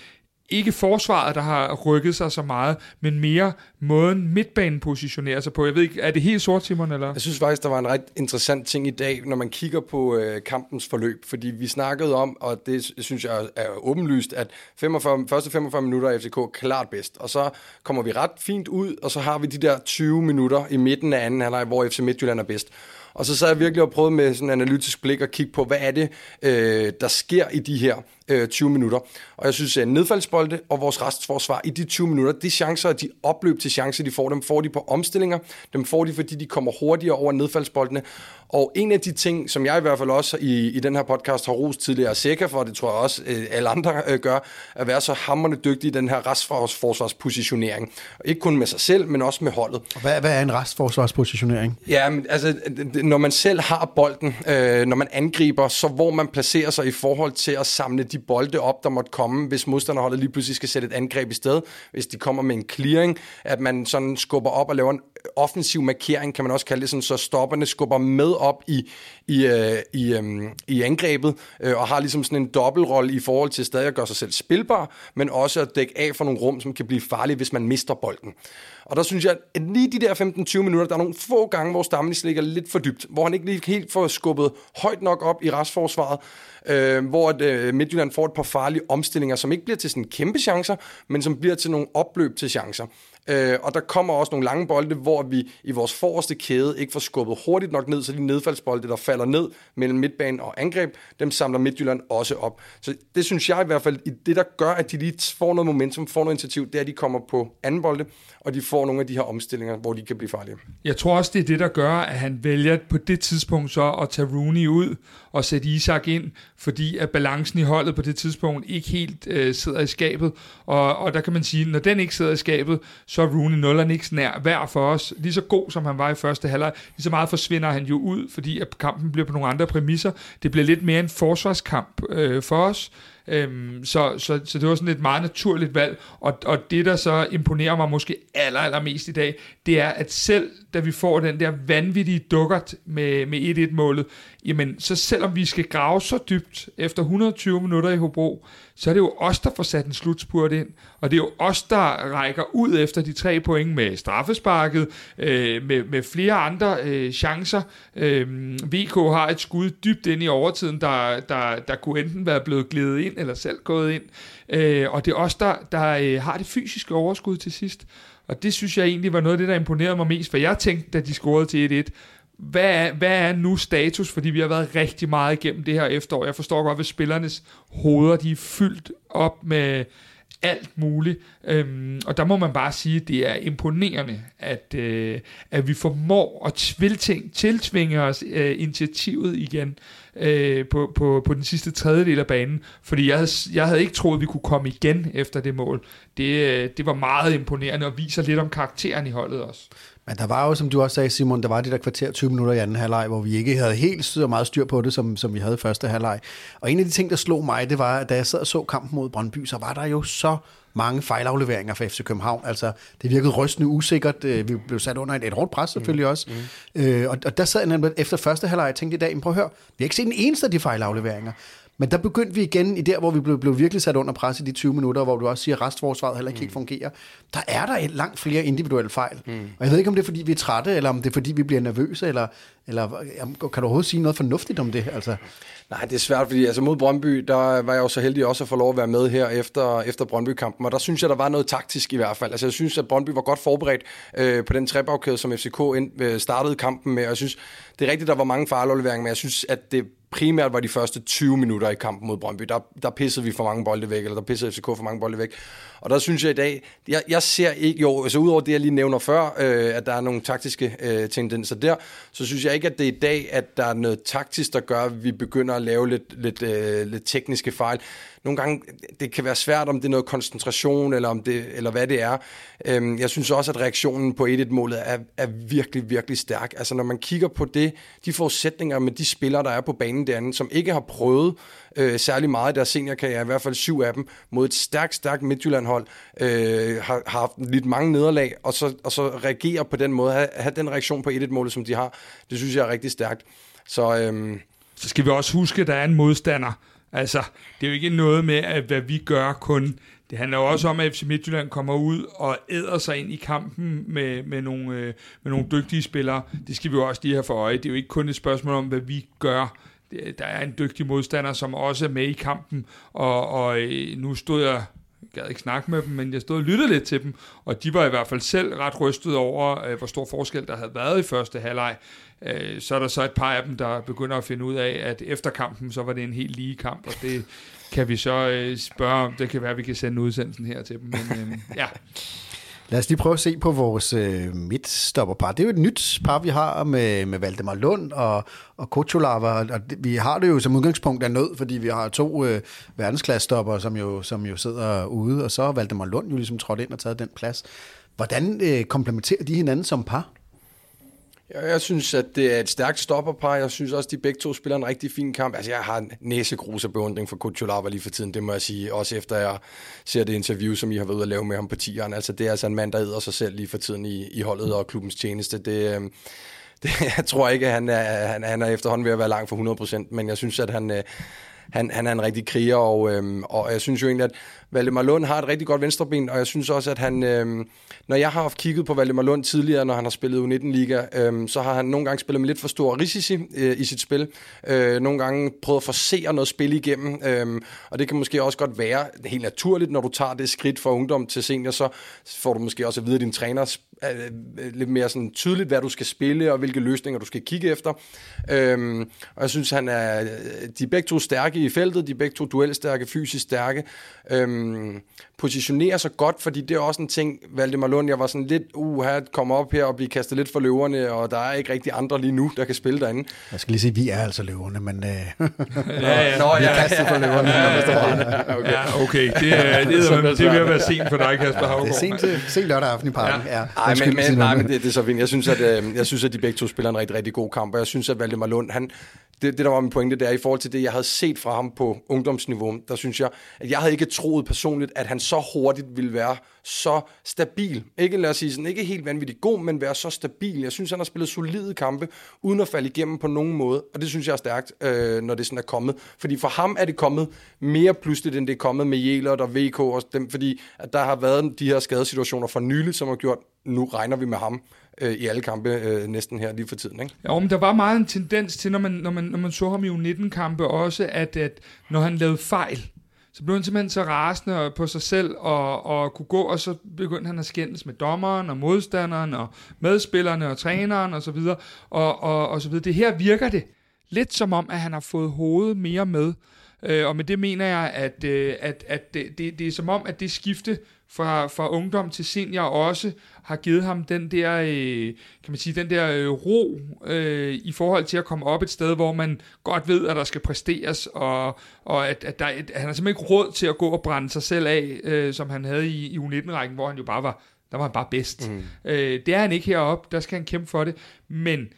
B: ikke forsvaret, der har rykket sig så meget, men mere måden midtbanen positionerer sig på. Jeg ved ikke, er det helt sort, Simon? Eller?
C: Jeg synes faktisk, der var en ret interessant ting i dag, når man kigger på øh, kampens forløb, fordi vi snakkede om, og det synes jeg er åbenlyst, at 45, første 45 minutter er FCK klart bedst, og så kommer vi ret fint ud, og så har vi de der 20 minutter i midten af anden halvleg, hvor FC Midtjylland er bedst. Og så sad jeg virkelig og prøvede med sådan en analytisk blik at kigge på, hvad er det, øh, der sker i de her øh, 20 minutter. Og jeg synes, at nedfaldsbolde og vores restforsvar i de 20 minutter, de chancer, de opløb til chancer, de får, dem får de på omstillinger. Dem får de, fordi de kommer hurtigere over nedfaldsboldene. Og en af de ting, som jeg i hvert fald også i, i den her podcast har rost tidligere sikker for, det tror jeg også øh, alle andre øh, gør, at være så hammerende dygtig i den her restforsvarspositionering. Ikke kun med sig selv, men også med holdet.
A: Og hvad, hvad er en restforsvarspositionering?
C: Ja, men, altså, når man selv har bolden, øh, når man angriber, så hvor man placerer sig i forhold til at samle de bolde op, der måtte komme, hvis modstanderholdet lige pludselig skal sætte et angreb i sted, hvis de kommer med en clearing, at man sådan skubber op og laver en offensiv markering, kan man også kalde det sådan, så stopperne skubber med op i, i, øh, i, øh, i angrebet, øh, og har ligesom sådan en dobbeltrolle i forhold til stadig at gøre sig selv spilbar, men også at dække af for nogle rum, som kan blive farlige, hvis man mister bolden. Og der synes jeg, at lige de der 15-20 minutter, der er nogle få gange, hvor Stamnis ligger lidt for dybt, hvor han ikke lige helt får skubbet højt nok op i restforsvaret, øh, hvor at, øh, Midtjylland får et par farlige omstillinger, som ikke bliver til sådan kæmpe chancer, men som bliver til nogle opløb til chancer. Øh, og der kommer også nogle lange bolde, hvor vi i vores forreste kæde ikke får skubbet hurtigt nok ned, så de nedfaldsbolde, der falder ned mellem midtbanen og angreb, dem samler Midtjylland også op. Så det synes jeg i hvert fald, i det der gør, at de lige får noget momentum, får noget initiativ, det er, at de kommer på anden bolde, og de får nogle af de her omstillinger, hvor de kan blive farlige.
B: Jeg tror også, det er det, der gør, at han vælger på det tidspunkt så at tage Rooney ud og sætte Isak ind, fordi at balancen i holdet på det tidspunkt ikke helt øh, sidder i skabet. Og, og der kan man sige, når den ikke sidder i skabet, så er Rooney nulleren ikke nær værd for os. Lige så god, som han var i første halvleg, lige så meget forsvinder han jo ud, fordi at kampen bliver på nogle andre præmisser. Det bliver lidt mere en forsvarskamp øh, for os. Øhm, så, så, så det var sådan et meget naturligt valg, og, og det, der så imponerer mig måske aller, aller mest i dag, det er, at selv da vi får den der vanvittige dukkert med, med 1-1-målet, jamen, så selvom vi skal grave så dybt efter 120 minutter i Hobro, så er det jo os, der får sat en slutspurt ind, og det er jo os, der rækker ud efter de tre point med straffesparket, øh, med, med flere andre øh, chancer. Øh, VK har et skud dybt ind i overtiden, der, der, der kunne enten være blevet glædet ind, eller selv gået ind, øh, og det er os, der, der øh, har det fysiske overskud til sidst. Og det synes jeg egentlig var noget af det, der imponerede mig mest, for jeg tænkte, da de scorede til 1-1, hvad er, hvad er nu status? Fordi vi har været rigtig meget igennem det her efterår. Jeg forstår godt, at spillernes hoveder de er fyldt op med alt muligt. Øhm, og der må man bare sige, at det er imponerende, at, øh, at vi formår at tiltvinge, tiltvinge os øh, initiativet igen øh, på, på, på den sidste tredjedel af banen. Fordi jeg havde, jeg havde ikke troet, at vi kunne komme igen efter det mål. Det, øh, det var meget imponerende og viser lidt om karakteren i holdet også.
A: Men der var jo, som du også sagde, Simon, der var det der kvarter 20 minutter i anden halvleg, hvor vi ikke havde helt så meget styr på det, som, som vi havde i første halvleg. Og en af de ting, der slog mig, det var, at da jeg sad og så kampen mod Brøndby, så var der jo så mange fejlafleveringer for FC København. Altså, det virkede rystende usikkert. Øh, vi blev sat under et, et hårdt pres selvfølgelig mm. også. Mm. Øh, og, og der sad jeg nemlig efter første halvleg og tænkte i dag, prøv at høre, vi har ikke set en eneste af de fejlafleveringer. Men der begyndte vi igen i der, hvor vi blev, blev virkelig sat under pres i de 20 minutter, hvor du også siger, at restforsvaret heller ikke mm. fungerer. Der er der et langt flere individuelle fejl. Mm. Og jeg ved ikke, om det er, fordi vi er trætte, eller om det er, fordi vi bliver nervøse, eller, eller kan du overhovedet sige noget fornuftigt om det? Altså?
C: Nej, det er svært, fordi altså mod Brøndby, der var jeg jo så heldig også at få lov at være med her efter, efter Brøndby-kampen, og der synes jeg, der var noget taktisk i hvert fald. Altså jeg synes, at Brøndby var godt forberedt øh, på den trebagkæde, som FCK ind, øh, startede kampen med, og jeg synes, det er rigtigt, der var mange fejlafleveringer, men jeg synes, at det primært var de første 20 minutter i kampen mod Brøndby. Der, der pissede vi for mange bolde væk, eller der pissede FCK for mange bolde væk. Og der synes jeg i dag, jeg, jeg ser ikke, jo, altså udover det, jeg lige nævner før, øh, at der er nogle taktiske øh, tendenser der, så synes jeg ikke, at det er i dag, at der er noget taktisk, der gør, at vi begynder at lave lidt, lidt, øh, lidt tekniske fejl nogle gange, det kan være svært, om det er noget koncentration, eller, om det, eller hvad det er. Øhm, jeg synes også, at reaktionen på 1-1-målet er, er virkelig, virkelig stærk. Altså når man kigger på det, de forudsætninger med de spillere, der er på banen derinde, som ikke har prøvet øh, særlig meget i deres seniorkarriere, i hvert fald syv af dem, mod et stærkt, stærkt Midtjylland-hold, øh, har, har haft lidt mange nederlag, og så, og så reagere på den måde, have, have den reaktion på 1-1-målet, som de har, det synes jeg er rigtig stærkt. Så, øh,
B: så skal vi også huske, at der er en modstander, Altså, det er jo ikke noget med, at hvad vi gør kun. Det handler jo også om, at FC Midtjylland kommer ud og æder sig ind i kampen med, med, nogle, øh, med nogle dygtige spillere. Det skal vi jo også lige have for øje. Det er jo ikke kun et spørgsmål om, hvad vi gør. Der er en dygtig modstander, som også er med i kampen, og, og øh, nu stod jeg jeg gad ikke snakke med dem, men jeg stod og lyttede lidt til dem, og de var i hvert fald selv ret rystet over, øh, hvor stor forskel der havde været i første halvleg. Øh, så er der så et par af dem, der begynder at finde ud af, at efter kampen, så var det en helt lige kamp, og det kan vi så øh, spørge om. Det kan være, at vi kan sende udsendelsen her til dem. Men, øh, ja.
A: Lad os lige prøve at se på vores øh, midtstopperpar. Det er jo et nyt par, vi har med, med Valdemar Lund og, og Kocholava, og det, vi har det jo som udgangspunkt af nød, fordi vi har to øh, verdensklassestopper, som jo, som jo sidder ude, og så har Valdemar Lund jo ligesom trådt ind og taget den plads. Hvordan øh, komplementerer de hinanden som par?
C: Jeg, jeg synes, at det er et stærkt stopperpar. Jeg synes også, at de begge to spiller en rigtig fin kamp. Altså, jeg har en næsegrus af beundring for Kutsulava lige for tiden, det må jeg sige. Også efter jeg ser det interview, som I har været ude at lave med ham på tieren. Altså, det er altså en mand, der æder sig selv lige for tiden i, i holdet og klubbens tjeneste. Det, øh, det, jeg tror ikke, at han er, han, han er efterhånden ved at være langt for 100%, men jeg synes, at han, øh, han, han er en rigtig kriger, og, øhm, og jeg synes jo egentlig, at Valdemar Lund har et rigtig godt venstreben, og jeg synes også, at han, øh, når jeg har haft kigget på Valdemar Lund tidligere, når han har spillet U19-liga, øh, så har han nogle gange spillet med lidt for stor risici øh, i sit spil. Øh, nogle gange prøvet at forsere noget spil igennem, øh, og det kan måske også godt være helt naturligt, når du tager det skridt fra ungdom til senior, så får du måske også at vide, at din træner øh, øh, lidt mere sådan tydeligt, hvad du skal spille, og hvilke løsninger du skal kigge efter. Øh, og jeg synes, han er, øh, de er begge to stærke i feltet, de er begge to duelstærke, fysisk stærke. Øhm, Øhm, positionerer sig godt, fordi det er også en ting, Valdemar Lund, jeg var sådan lidt, uh, her kommer op her og bliver kastet lidt for løverne, og der er ikke rigtig andre lige nu, der kan spille derinde.
A: Jeg skal lige sige, vi er altså løverne, men... Uh...
B: ja, ja. Nå, ja, vi er kastet for løverne. Ja, ja, okay. ja, okay. Det, er, det, er, det, er ved at være sent for dig, Kasper Havgaard.
A: Det er sent, sent lørdag aften i parken. Ja. Ja.
C: Ej, men, men, nej, men det, det, er så fint. Jeg synes, at, øh, jeg synes, at de begge to spiller en rigtig, rigtig god kamp, og jeg synes, at Valdemar Lund, han, det, det der var min pointe, det er i forhold til det, jeg havde set fra ham på ungdomsniveau, der synes jeg, at jeg havde ikke troet personligt, at han så hurtigt ville være så stabil. Ikke lad os sige sådan, ikke helt vanvittigt god, men være så stabil. Jeg synes, han har spillet solide kampe, uden at falde igennem på nogen måde, og det synes jeg er stærkt, øh, når det sådan er kommet. Fordi for ham er det kommet mere pludseligt, end det er kommet med Jelert og VK, og dem, fordi at der har været de her skadesituationer for nylig, som har gjort, nu regner vi med ham øh, i alle kampe øh, næsten her lige for tiden. Ikke?
B: Ja, men der var meget en tendens til, når man, når man, når man så ham i U19-kampe også, at, at når han lavede fejl, så blev han simpelthen så rasende på sig selv og, og kunne gå, og så begyndte han at skændes med dommeren og modstanderen og medspillerne og træneren og så videre, og, og, og så videre. Det her virker det lidt som om, at han har fået hovedet mere med, øh, og med det mener jeg, at, øh, at, at det, det, det er som om, at det skifte fra, fra ungdom til senior også har givet ham den der, øh, kan man sige, den der øh, ro øh, i forhold til at komme op et sted, hvor man godt ved, at der skal præsteres, og, og at, at, der, at han har simpelthen ikke råd til at gå og brænde sig selv af, øh, som han havde i, i U19-rækken, hvor han jo bare var, der var han bare bedst. Mm. Øh, det er han ikke heroppe, der skal han kæmpe for det, men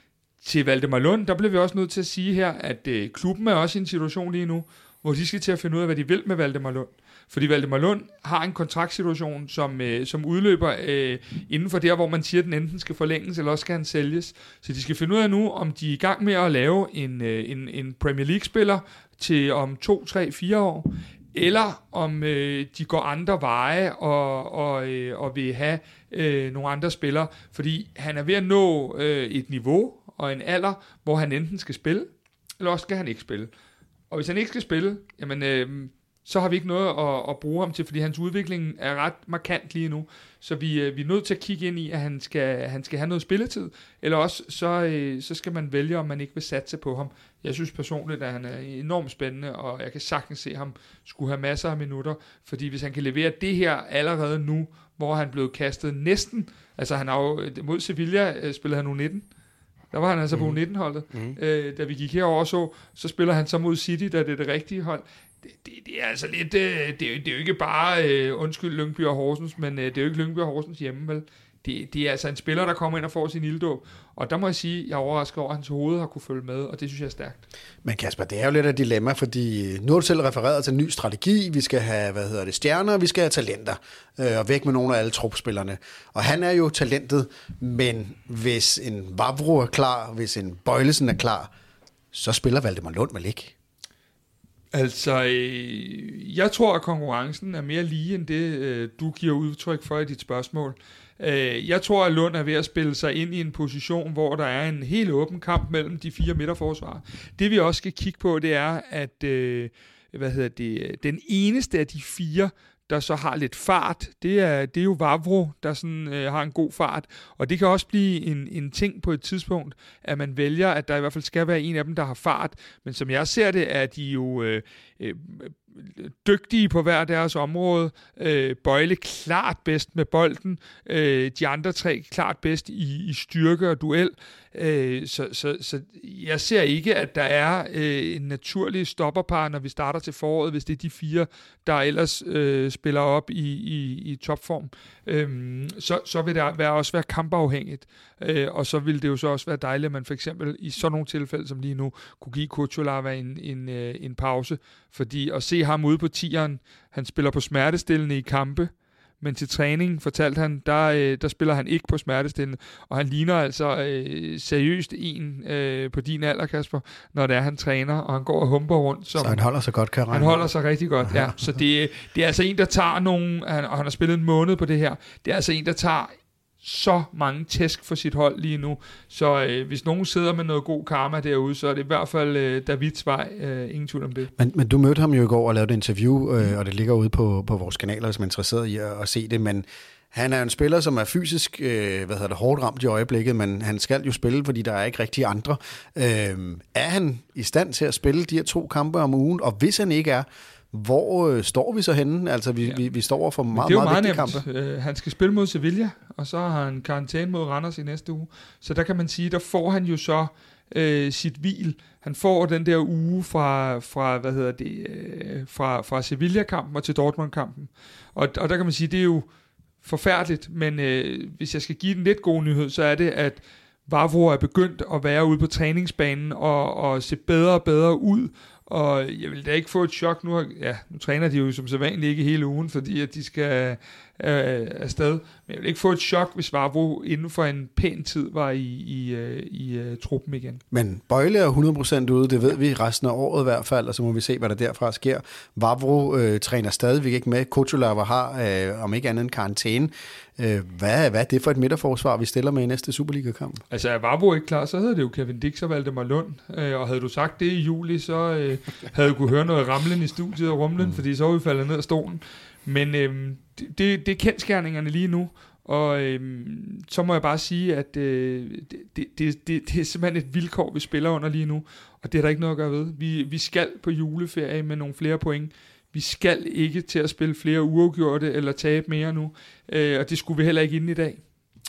B: til Valdemar Lund, der bliver vi også nødt til at sige her, at øh, klubben er også i en situation lige nu, hvor de skal til at finde ud af, hvad de vil med Valdemar Lund. Fordi Valdemar Lund har en kontraktsituation, som, øh, som udløber øh, inden for der, hvor man siger, at den enten skal forlænges, eller også skal han sælges. Så de skal finde ud af nu, om de er i gang med at lave en, øh, en, en Premier League-spiller til om 2, 3, 4 år, eller om øh, de går andre veje og, og, øh, og vil have øh, nogle andre spillere, fordi han er ved at nå øh, et niveau og en alder, hvor han enten skal spille, eller også skal han ikke spille. Og hvis han ikke skal spille, jamen, øh, så har vi ikke noget at, at bruge ham til, fordi hans udvikling er ret markant lige nu. Så vi, øh, vi er nødt til at kigge ind i, at han skal, han skal have noget spilletid, eller også så, øh, så skal man vælge, om man ikke vil satse på ham. Jeg synes personligt, at han er enormt spændende, og jeg kan sagtens se ham skulle have masser af minutter, fordi hvis han kan levere det her allerede nu, hvor han blev kastet næsten, altså han har jo, mod Sevilla øh, spillede han nu 19, der var han altså på 19-holdet. Mm. Mm. Øh, da vi gik herover så, så spiller han så mod City, da det er det rigtige hold det, det, det er altså lidt, øh, det, det er jo ikke bare, øh, undskyld Lyngby og Horsens, men øh, det er jo ikke Lyngby og Horsens hjemme, vel? Det, det er altså en spiller, der kommer ind og får sin ilddåb. Og der må jeg sige, jeg er overrasket over, at hans hoved har kunne følge med, og det synes jeg er stærkt.
A: Men Kasper, det er jo lidt af et dilemma, fordi nu har du selv refereret til en ny strategi. Vi skal have, hvad hedder det, stjerner, vi skal have talenter, øh, og væk med nogle af alle trupspillerne. Og han er jo talentet, men hvis en Vavro er klar, hvis en Bøjlesen er klar, så spiller Valdemar Lund vel ikke?
B: Altså, øh, jeg tror, at konkurrencen er mere lige end det, øh, du giver udtryk for i dit spørgsmål. Øh, jeg tror, at Lund er ved at spille sig ind i en position, hvor der er en helt åben kamp mellem de fire midterforsvar. Det vi også skal kigge på, det er, at øh, hvad hedder det, den eneste af de fire, der så har lidt fart, det er, det er jo Vavro, der sådan, øh, har en god fart. Og det kan også blive en, en ting på et tidspunkt, at man vælger, at der i hvert fald skal være en af dem, der har fart. Men som jeg ser det, er de jo øh, øh, dygtige på hver deres område. Øh, Bøjle klart bedst med bolden. Øh, de andre tre klart bedst i, i styrke og duel. Øh, så, så, så jeg ser ikke, at der er øh, en naturlig stopperpar, når vi starter til foråret, hvis det er de fire, der ellers øh, spiller op i, i, i topform. Øh, så, så vil det være, også være kampafhængigt. Øh, og så vil det jo så også være dejligt, at man for eksempel i sådan nogle tilfælde som lige nu, kunne give Kuchulava en, en, øh, en pause. Fordi at se ham ude på tieren, han spiller på smertestillende i kampe, men til træning, fortalte han, der, øh, der spiller han ikke på smertestillende, og han ligner altså øh, seriøst en øh, på din alder, Kasper, når det er, han træner, og han går og humper rundt.
A: Som, så han holder sig godt, kan
B: Han holder sig rigtig godt, ja. Så det, det er altså en, der tager nogle, og han har spillet en måned på det her, det er altså en, der tager så mange tæsk for sit hold lige nu. Så øh, hvis nogen sidder med noget god karma derude, så er det i hvert fald øh, Davids vej. Øh, ingen tvivl om det.
A: Men, men du mødte ham jo i går og lavede et interview, øh, og det ligger ude på, på vores kanaler, hvis man er interesseret i at, at se det. Men han er en spiller, som er fysisk øh, hvad hedder det, hårdt ramt i øjeblikket, men han skal jo spille, fordi der er ikke rigtig andre. Øh, er han i stand til at spille de her to kampe om ugen? Og hvis han ikke er, hvor øh, står vi så henne? Altså, vi, ja. vi, vi står for meget,
B: meget,
A: meget
B: vigtige kampe. Øh, han skal spille mod Sevilla, og så har han karantæne mod Randers i næste uge. Så der kan man sige, der får han jo så øh, sit hvil. Han får den der uge fra, fra hvad hedder det, øh, fra, fra Sevilla-kampen og til Dortmund-kampen. Og, og der kan man sige, det er jo forfærdeligt, men øh, hvis jeg skal give den lidt god nyhed, så er det, at Vavro er begyndt at være ude på træningsbanen og, og se bedre og bedre ud, og jeg vil da ikke få et chok nu. Ja, nu træner de jo som sædvanligt ikke hele ugen, fordi at de skal øh, afsted. Men jeg vil ikke få et chok, hvis Vavro inden for en pæn tid var i, i, øh, i uh, truppen igen.
A: Men Bøjle er 100% ude, det ved vi resten af året i hvert fald, og så må vi se, hvad der derfra sker. Vavro øh, træner stadigvæk ikke med. Kutulava har, øh, om ikke andet en karantæne. Øh, hvad, hvad er det for et midterforsvar, vi stiller med i næste Superliga-kamp?
B: Altså er Vavro ikke klar, så havde det jo Kevin Dix og Valdemar Lund. Øh, og havde du sagt det i juli, så øh, havde du kunne høre noget ramlen i studiet og rumlen, mm. fordi så var vi faldet ned af stolen. Men øh, det, det er kendskærningerne lige nu, og øh, så må jeg bare sige, at øh, det, det, det, det er simpelthen et vilkår, vi spiller under lige nu, og det er der ikke noget at gøre ved. Vi, vi skal på juleferie med nogle flere point. Vi skal ikke til at spille flere uafgjorte eller tabe mere nu, øh, og det skulle vi heller ikke inden i dag.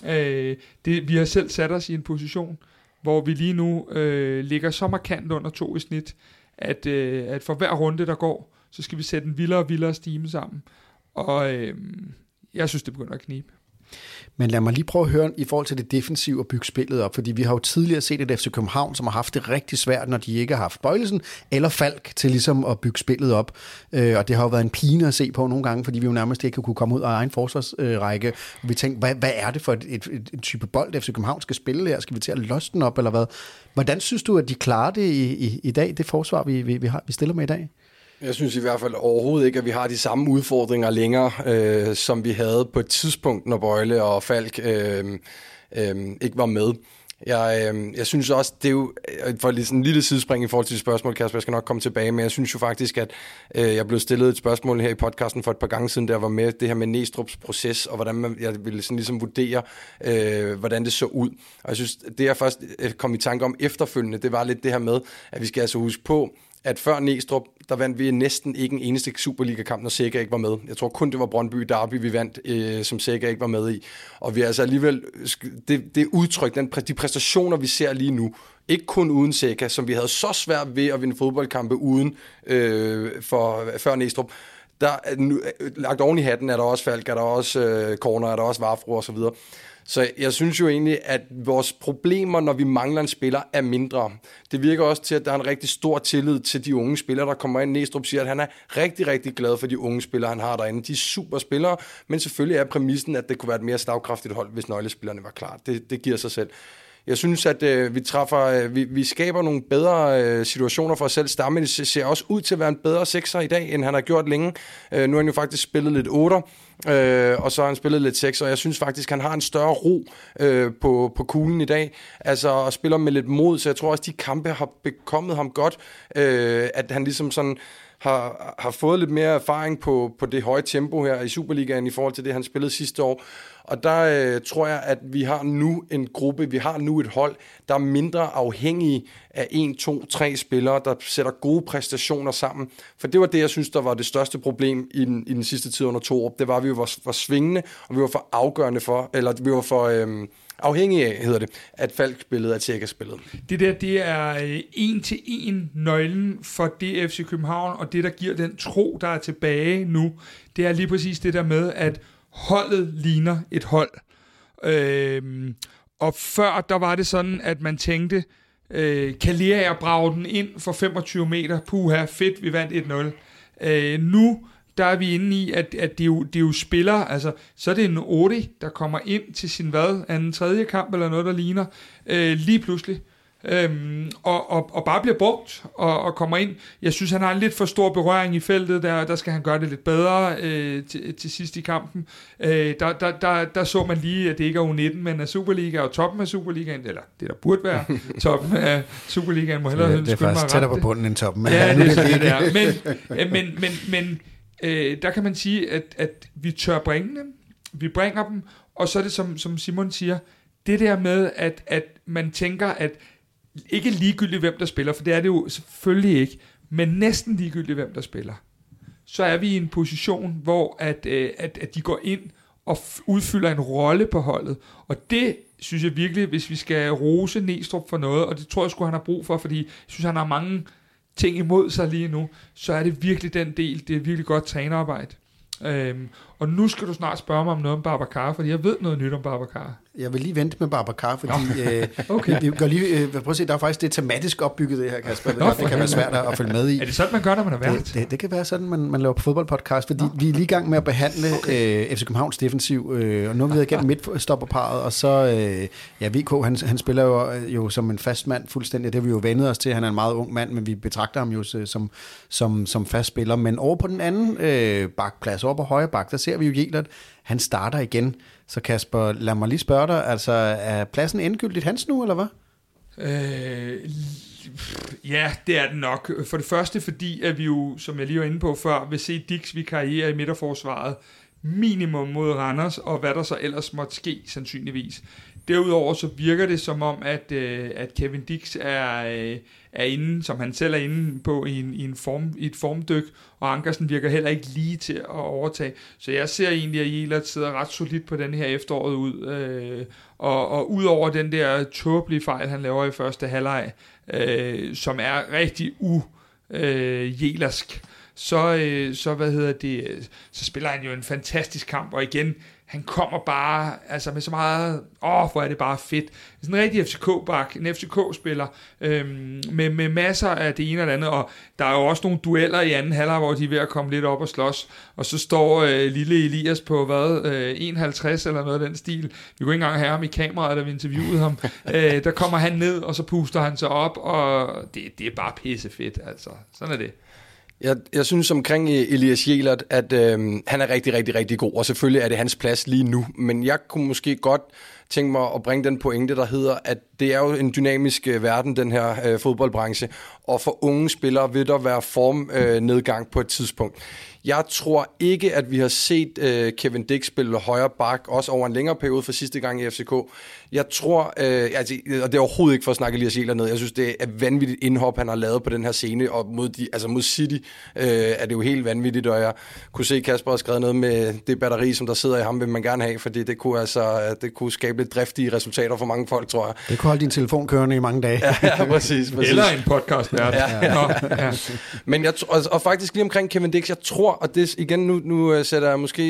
B: Øh, det, vi har selv sat os i en position, hvor vi lige nu øh, ligger så markant under to i snit, at, øh, at for hver runde, der går, så skal vi sætte en vildere og vildere stime sammen. Og øh, jeg synes, det begynder at knibe.
A: Men lad mig lige prøve at høre i forhold til det defensive og bygge spillet op, fordi vi har jo tidligere set et FC København, som har haft det rigtig svært, når de ikke har haft Bøjlesen eller Falk til ligesom at bygge spillet op. Øh, og det har jo været en pine at se på nogle gange, fordi vi jo nærmest ikke kunne komme ud af egen forsvarsrække. Vi tænkte, hvad, hvad er det for et, et, et, et type bold, FC København skal spille her? Skal vi til at løsne den op, eller hvad? Hvordan synes du, at de klarer det i, i, i dag, det forsvar, vi, vi, vi, har, vi stiller med i dag?
C: Jeg synes i hvert fald overhovedet ikke, at vi har de samme udfordringer længere, øh, som vi havde på et tidspunkt, når Bøjle og Falk øh, øh, ikke var med. Jeg, øh, jeg synes også, det er jo, øh, for lige sådan en lille sidespring i forhold til spørgsmål, Kasper, jeg skal nok komme tilbage, men jeg synes jo faktisk, at øh, jeg blev stillet et spørgsmål her i podcasten for et par gange siden, der var med det her med Næstrup's proces, og hvordan man, jeg ville sådan ligesom vurdere, øh, hvordan det så ud. Og jeg synes, det jeg først øh, kom i tanke om efterfølgende, det var lidt det her med, at vi skal altså huske på, at før Næstrup, der vandt vi næsten ikke en eneste Superliga-kamp, når Sega ikke var med. Jeg tror kun, det var Brøndby Derby, vi vandt, øh, som Sega ikke var med i. Og vi er altså alligevel, det, det udtryk, den, de præstationer, vi ser lige nu, ikke kun uden Sega, som vi havde så svært ved at vinde fodboldkampe uden øh, for, før Næstrup, der, nu, øh, lagt oven i hatten er der også Falk, er der også øh, Corner, er der også Varfro og så videre. Så jeg synes jo egentlig, at vores problemer, når vi mangler en spiller, er mindre. Det virker også til, at der er en rigtig stor tillid til de unge spillere, der kommer ind. Næstrup siger, at han er rigtig, rigtig glad for de unge spillere, han har derinde. De er super spillere, men selvfølgelig er præmissen, at det kunne være et mere slagkraftigt hold, hvis nøglespillerne var klar. Det, det giver sig selv. Jeg synes, at øh, vi træffer, øh, vi, vi skaber nogle bedre øh, situationer for os selv. Stammen ser også ud til at være en bedre sekser i dag, end han har gjort længe. Øh, nu har han jo faktisk spillet lidt 8, øh, og så har han spillet lidt 6, og jeg synes faktisk, han har en større ro øh, på, på kuglen i dag. Altså, og spiller med lidt mod, så jeg tror også, de kampe har bekommet ham godt, øh, at han ligesom sådan har, har fået lidt mere erfaring på, på det høje tempo her i Superligaen i forhold til det, han spillede sidste år. Og der øh, tror jeg, at vi har nu en gruppe, vi har nu et hold, der er mindre afhængige af en, to, tre spillere, der sætter gode præstationer sammen. For det var det, jeg synes, der var det største problem i den, i den sidste tid under Torup. Det var, at vi var for svingende, og vi var for afgørende for, eller vi var for... Øh, afhængig af, hedder det, at Falk spillede, at Tjekka spillede.
B: Det der, det er en til en nøglen for det FC København, og det, der giver den tro, der er tilbage nu, det er lige præcis det der med, at holdet ligner et hold. Øh, og før, der var det sådan, at man tænkte, øh, Kalia brage den ind for 25 meter, puha, fedt, vi vandt 1-0. Øh, nu der er vi inde i, at, at det, er jo, det er jo spillere, altså, så er det en Odi, der kommer ind til sin hvad, anden tredje kamp, eller noget, der ligner, øh, lige pludselig, øhm, og, og, og bare bliver brugt, og, og kommer ind. Jeg synes, han har en lidt for stor berøring i feltet, der, der skal han gøre det lidt bedre øh, til, til sidst i kampen. Øh, der, der, der, der så man lige, at det ikke er U19, men at Superliga og toppen af Superligaen, eller det der burde være toppen af Superligaen, må hellere
A: det, det er faktisk tættere på bunden end toppen.
B: Ja, det, det, det er. Men, men, men, men øh, der kan man sige, at, at vi tør bringe dem, vi bringer dem, og så er det, som, som Simon siger, det der med, at, at man tænker, at ikke ligegyldigt, hvem der spiller, for det er det jo selvfølgelig ikke, men næsten ligegyldigt, hvem der spiller, så er vi i en position, hvor at, øh, at, at de går ind og udfylder en rolle på holdet. Og det synes jeg virkelig, hvis vi skal rose Næstrup for noget, og det tror jeg sgu, han har brug for, fordi jeg synes, han har mange ting imod sig lige nu, så er det virkelig den del, det er virkelig godt trænerarbejde. Øhm, og nu skal du snart spørge mig om noget om Babacar, fordi jeg ved noget nyt om Babacar.
A: Jeg vil lige vente med Babacar, fordi øh, okay. vi, vi går lige, øh, prøv at se, der er faktisk det tematisk opbygget det her, Kasper. Det, Nå, det kan være svært at følge med i.
B: Er det sådan, man gør, når man er vært?
A: Det, det, det kan være sådan, man, man laver på fodboldpodcast, fordi Nå. vi er lige i gang med at behandle okay. øh, FC Københavns defensiv, øh, og nu er vi været igennem midtstopperparet, og så, øh, ja, VK, han, han spiller jo, jo som en fast mand fuldstændig, det har vi jo vendet os til, han er en meget ung mand, men vi betragter ham jo som, som, som fast spiller. Men over på den anden øh, bakplads, over på højre bak, der ser vi jo Jelert, han starter igen. Så Kasper, lad mig lige spørge dig, altså er pladsen endegyldigt hans nu, eller hvad?
B: Øh, ja, det er den nok. For det første, fordi at vi jo, som jeg lige var inde på før, vil se Dix vi karriere i midterforsvaret minimum mod Randers, og hvad der så ellers måtte ske, sandsynligvis. Derudover så virker det som om, at, øh, at Kevin Dix er, øh, er inde, som han selv er inde på, i, en, i, en form, i et formdyk, og Ankersen virker heller ikke lige til at overtage. Så jeg ser egentlig, at Jelert sidder ret solidt på den her efteråret ud, øh, og, og ud over den der tåbelige fejl, han laver i første halvleg, øh, som er rigtig u øh, jelersk, så, øh, så, hvad hedder det, så spiller han jo en fantastisk kamp, og igen, han kommer bare altså med så meget, åh, hvor er det bare fedt. Sådan en rigtig FCK-bak, en FCK-spiller, øhm, med, med masser af det ene og det andet, og der er jo også nogle dueller i anden halvleg, hvor de er ved at komme lidt op og slås, og så står øh, lille Elias på, hvad, øh, 51 eller noget af den stil. Vi kunne ikke engang have ham i kameraet, da vi interviewede ham. øh, der kommer han ned, og så puster han sig op, og det, det er bare pisse fedt, altså. Sådan er det.
C: Jeg, jeg synes omkring e- Elias Jelert, at øh, han er rigtig, rigtig, rigtig god, og selvfølgelig er det hans plads lige nu, men jeg kunne måske godt tænke mig at bringe den pointe, der hedder, at det er jo en dynamisk øh, verden, den her øh, fodboldbranche, og for unge spillere vil der være formnedgang øh, på et tidspunkt. Jeg tror ikke, at vi har set øh, Kevin Dick spille højre bak, også over en længere periode for sidste gang i FCK. Jeg tror, øh, altså, og det er overhovedet ikke for at snakke Elias Jæler ned, jeg synes, det er vanvittigt indhop, han har lavet på den her scene, og mod, de, altså mod City øh, er det jo helt vanvittigt, og jeg kunne se, at Kasper har skrevet noget med det batteri, som der sidder i ham, vil man gerne have, fordi det kunne, altså, det kunne skabe lidt driftige resultater for mange folk, tror jeg.
A: Det kunne holde din telefon kørende i mange dage.
C: ja, ja, præcis, præcis.
B: Eller en podcast, ja. ja. Nå,
C: ja. Men jeg, og, og faktisk lige omkring Kevin Dix, jeg tror, og det igen, nu, nu uh, sætter jeg måske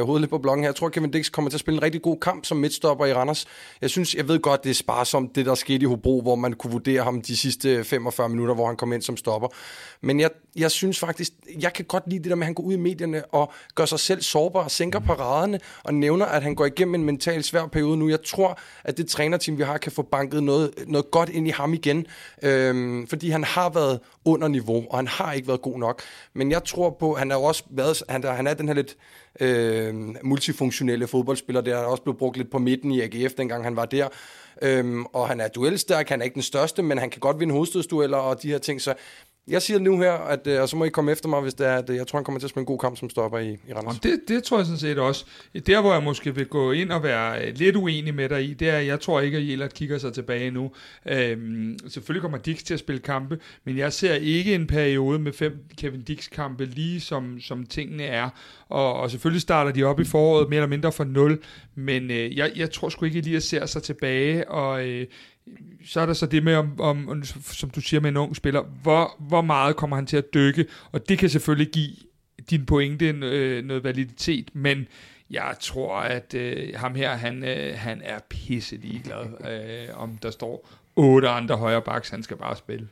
C: uh, hovedet lidt på bloggen her, jeg tror, Kevin Dix kommer til at spille en rigtig god kamp som midtstopper i Randers. Jeg synes, jeg ved godt, det er sparsomt, det der skete i Hobro, hvor man kunne vurdere ham de sidste 45 minutter, hvor han kom ind som stopper. Men jeg, jeg synes faktisk, jeg kan godt lide det der med, at han går ud i medierne og gør sig selv sårbar og sænker paraderne og nævner, at han går igennem en mental svær periode nu. Jeg tror, at det trænerteam, vi har, kan få banket noget, noget godt ind i ham igen. Øhm, fordi han har været under niveau, og han har ikke været god nok. Men jeg tror på, han har også været, han, han er den her lidt øh, multifunktionelle fodboldspiller, der er også blevet brugt lidt på midten i AGF, dengang han var der. Øhm, og han er duelstærk, han er ikke den største, men han kan godt vinde hovedstødsdueller og de her ting, så jeg siger nu her, at, øh, og så må I komme efter mig, hvis det er, at øh, jeg tror, han kommer til at spille en god kamp som stopper i, i Randers.
B: Det, det tror jeg sådan set også. Der, hvor jeg måske vil gå ind og være øh, lidt uenig med dig i, det er, at jeg tror ikke, at Jelert kigger sig tilbage nu. Øhm, selvfølgelig kommer Dix til at spille kampe, men jeg ser ikke en periode med fem Kevin Dix-kampe, lige som, som tingene er. Og, og selvfølgelig starter de op i foråret mere eller mindre fra nul, men øh, jeg, jeg tror sgu ikke, at Elias ser sig tilbage, og øh, så er der så det med, om, om, som du siger med en ung spiller, hvor, hvor meget kommer han til at dykke, og det kan selvfølgelig give din pointe øh, noget validitet, men jeg tror, at øh, ham her, han, øh, han er pisse ligeglad, øh, om der står otte andre højre baks, han skal bare spille.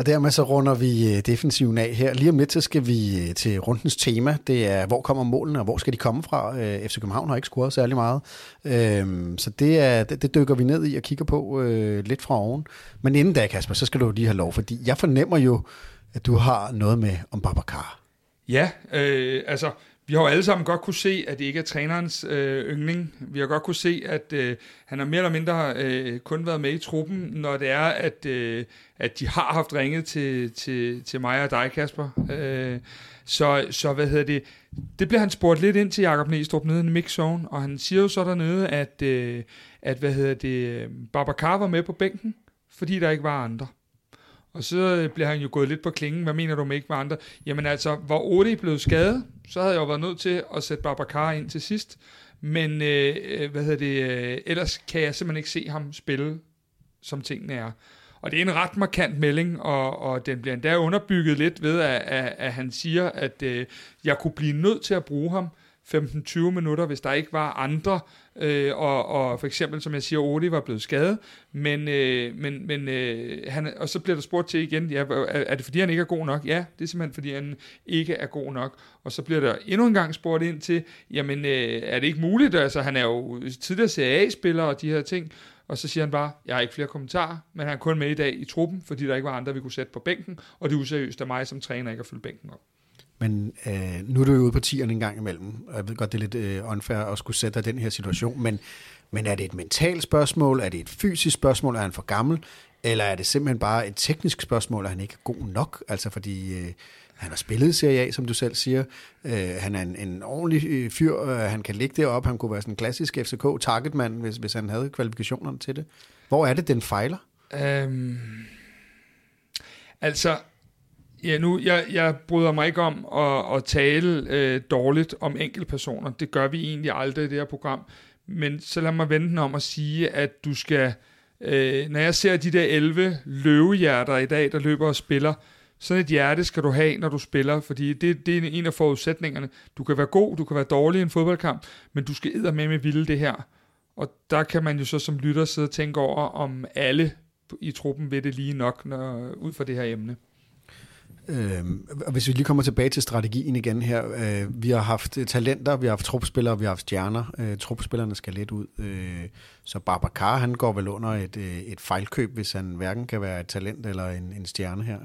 A: Og dermed så runder vi øh, defensiven af her. Lige om lidt, så skal vi øh, til rundens tema. Det er, hvor kommer målene, og hvor skal de komme fra? Øh, FC København har ikke scoret særlig meget. Øhm, så det, er, det, det dykker vi ned i og kigger på lidt fra oven. Men inden da, Kasper, så skal du lige have lov, fordi jeg fornemmer jo, at du har noget med om Babacar.
B: Ja, øh, altså vi har jo alle sammen godt kunne se, at det ikke er trænerens øh, yndling. Vi har godt kunne se, at øh, han har mere eller mindre øh, kun været med i truppen, når det er, at, øh, at de har haft ringet til, til, til mig og dig, Kasper. Øh, så, så hvad hedder det? Det bliver han spurgt lidt ind til Jakob Næstrup nede i mixzone, og han siger jo så dernede, at, øh, at hvad hedder det, Babacar var med på bænken, fordi der ikke var andre. Og så øh, bliver han jo gået lidt på klingen. Hvad mener du med ikke med andre? Jamen altså, hvor Odi blev skadet, så havde jeg jo været nødt til at sætte Babacar ind til sidst. Men øh, øh, hvad hedder det, øh, ellers kan jeg simpelthen ikke se ham spille, som tingene er. Og det er en ret markant melding, og, og den bliver endda underbygget lidt ved, at, at, at han siger, at øh, jeg kunne blive nødt til at bruge ham 15-20 minutter, hvis der ikke var andre, øh, og, og for eksempel, som jeg siger, Oli var blevet skadet, men, øh, men, men øh, han, og så bliver der spurgt til igen, ja, er, er det fordi, han ikke er god nok? Ja, det er simpelthen fordi, han ikke er god nok. Og så bliver der endnu en gang spurgt ind til, jamen, øh, er det ikke muligt? Altså, han er jo tidligere CA-spiller og de her ting, og så siger han bare, jeg har ikke flere kommentarer, men han er kun med i dag i truppen, fordi der ikke var andre, vi kunne sætte på bænken, og det er useriøst af mig som træner ikke at fylde bænken op.
A: Men øh, nu er du jo ude på tierne en gang imellem, og jeg ved godt, det er lidt øh, unfair at skulle sætte dig den her situation, men, men er det et mentalt spørgsmål, er det et fysisk spørgsmål, er han for gammel, eller er det simpelthen bare et teknisk spørgsmål, at han ikke er god nok? Altså fordi øh, han har spillet Serie A, som du selv siger. Øh, han er en, en ordentlig øh, fyr, øh, han kan ligge deroppe, han kunne være sådan en klassisk FCK-targetmand, hvis, hvis han havde kvalifikationerne til det. Hvor er det, den fejler? Øhm,
B: altså, Ja, nu, jeg, jeg bryder mig ikke om at, at tale øh, dårligt om enkeltpersoner. Det gør vi egentlig aldrig i det her program. Men så lad mig vente om at sige, at du skal... Øh, når jeg ser de der 11 løvehjerter i dag, der løber og spiller, sådan et hjerte skal du have, når du spiller, fordi det, det er en af forudsætningerne. Du kan være god, du kan være dårlig i en fodboldkamp, men du skal med med ville det her. Og der kan man jo så som lytter sidde og tænke over, om alle i truppen ved det lige nok, når, ud fra det her emne.
A: Øh, hvis vi lige kommer tilbage til strategien igen her. Øh, vi har haft øh, talenter, vi har haft trupspillere, vi har haft stjerner. Øh, trupspillerne skal lidt ud. Øh, så Babacar, han går vel under et, øh, et fejlkøb, hvis han hverken kan være et talent eller en, en stjerne her.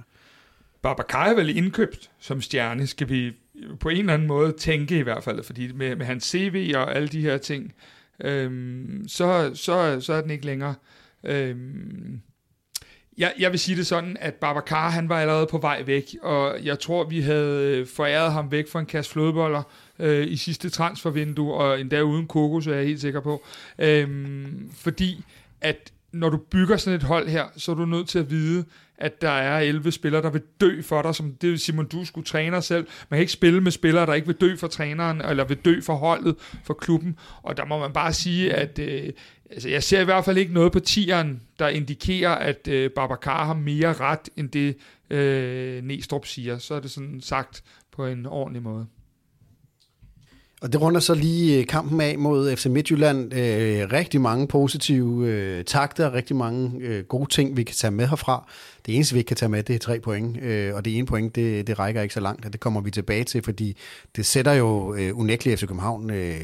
B: Babacar er vel indkøbt som stjerne, skal vi på en eller anden måde tænke i hvert fald, fordi med, med hans CV og alle de her ting, øhm, så, så, så er den ikke længere. Øhm, jeg, jeg vil sige det sådan, at Babacar han var allerede på vej væk, og jeg tror, vi havde øh, foræret ham væk for en kasse flodboller øh, i sidste transfervindue, og endda uden kokos, er jeg helt sikker på. Øhm, fordi at når du bygger sådan et hold her, så er du nødt til at vide, at der er 11 spillere, der vil dø for dig, som det vil Simon Du skulle træne selv. Man kan ikke spille med spillere, der ikke vil dø for træneren, eller vil dø for holdet, for klubben. Og der må man bare sige, at øh, altså, jeg ser i hvert fald ikke noget på tieren, der indikerer, at øh, Babacar har mere ret, end det øh, Næstrup siger. Så er det sådan sagt på en ordentlig måde.
A: Og det runder så lige øh, kampen af mod FC Midtjylland. Øh, rigtig mange positive øh, takter, rigtig mange øh, gode ting, vi kan tage med herfra. Det eneste, vi ikke kan tage med, det er tre point, øh, og det ene point, det, det rækker ikke så langt, og det kommer vi tilbage til, fordi det sætter jo øh, unægteligt FC København øh,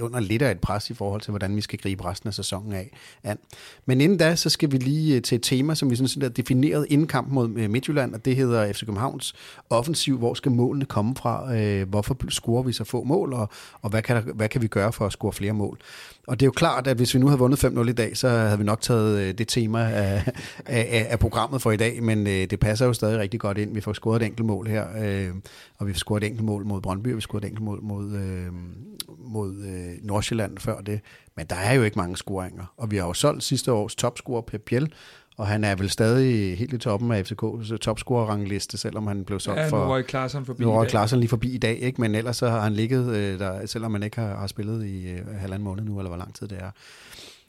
A: under lidt af et pres i forhold til, hvordan vi skal gribe resten af sæsonen af. An. Men inden da, så skal vi lige øh, til et tema, som vi sådan er defineret inden kampen mod øh, Midtjylland, og det hedder FC Københavns offensiv. Hvor skal målene komme fra? Øh, hvorfor scorer vi så få mål, og, og hvad, kan der, hvad kan vi gøre for at score flere mål? Og det er jo klart, at hvis vi nu havde vundet 5-0 i dag, så havde vi nok taget øh, det tema af, af, af programmet for i dag, men øh, det passer jo stadig rigtig godt ind. Vi får scoret et enkelt mål her, øh, og vi får scoret et enkelt mål mod Brøndby, og vi scoret et enkelt mål mod, øh, mod øh, Nordsjælland før det. Men der er jo ikke mange scoringer, og vi har jo solgt sidste års topscorer Pep Biel, og han er vel stadig helt i toppen af FCK's topscorer-rangliste, selvom han blev solgt
B: ja,
A: for...
B: nu var Klaassen forbi
A: nu var Klaassen lige forbi i dag, ikke? men ellers så har han ligget øh, der, selvom man ikke har, har spillet i øh, halvanden måned nu, eller hvor lang tid det er.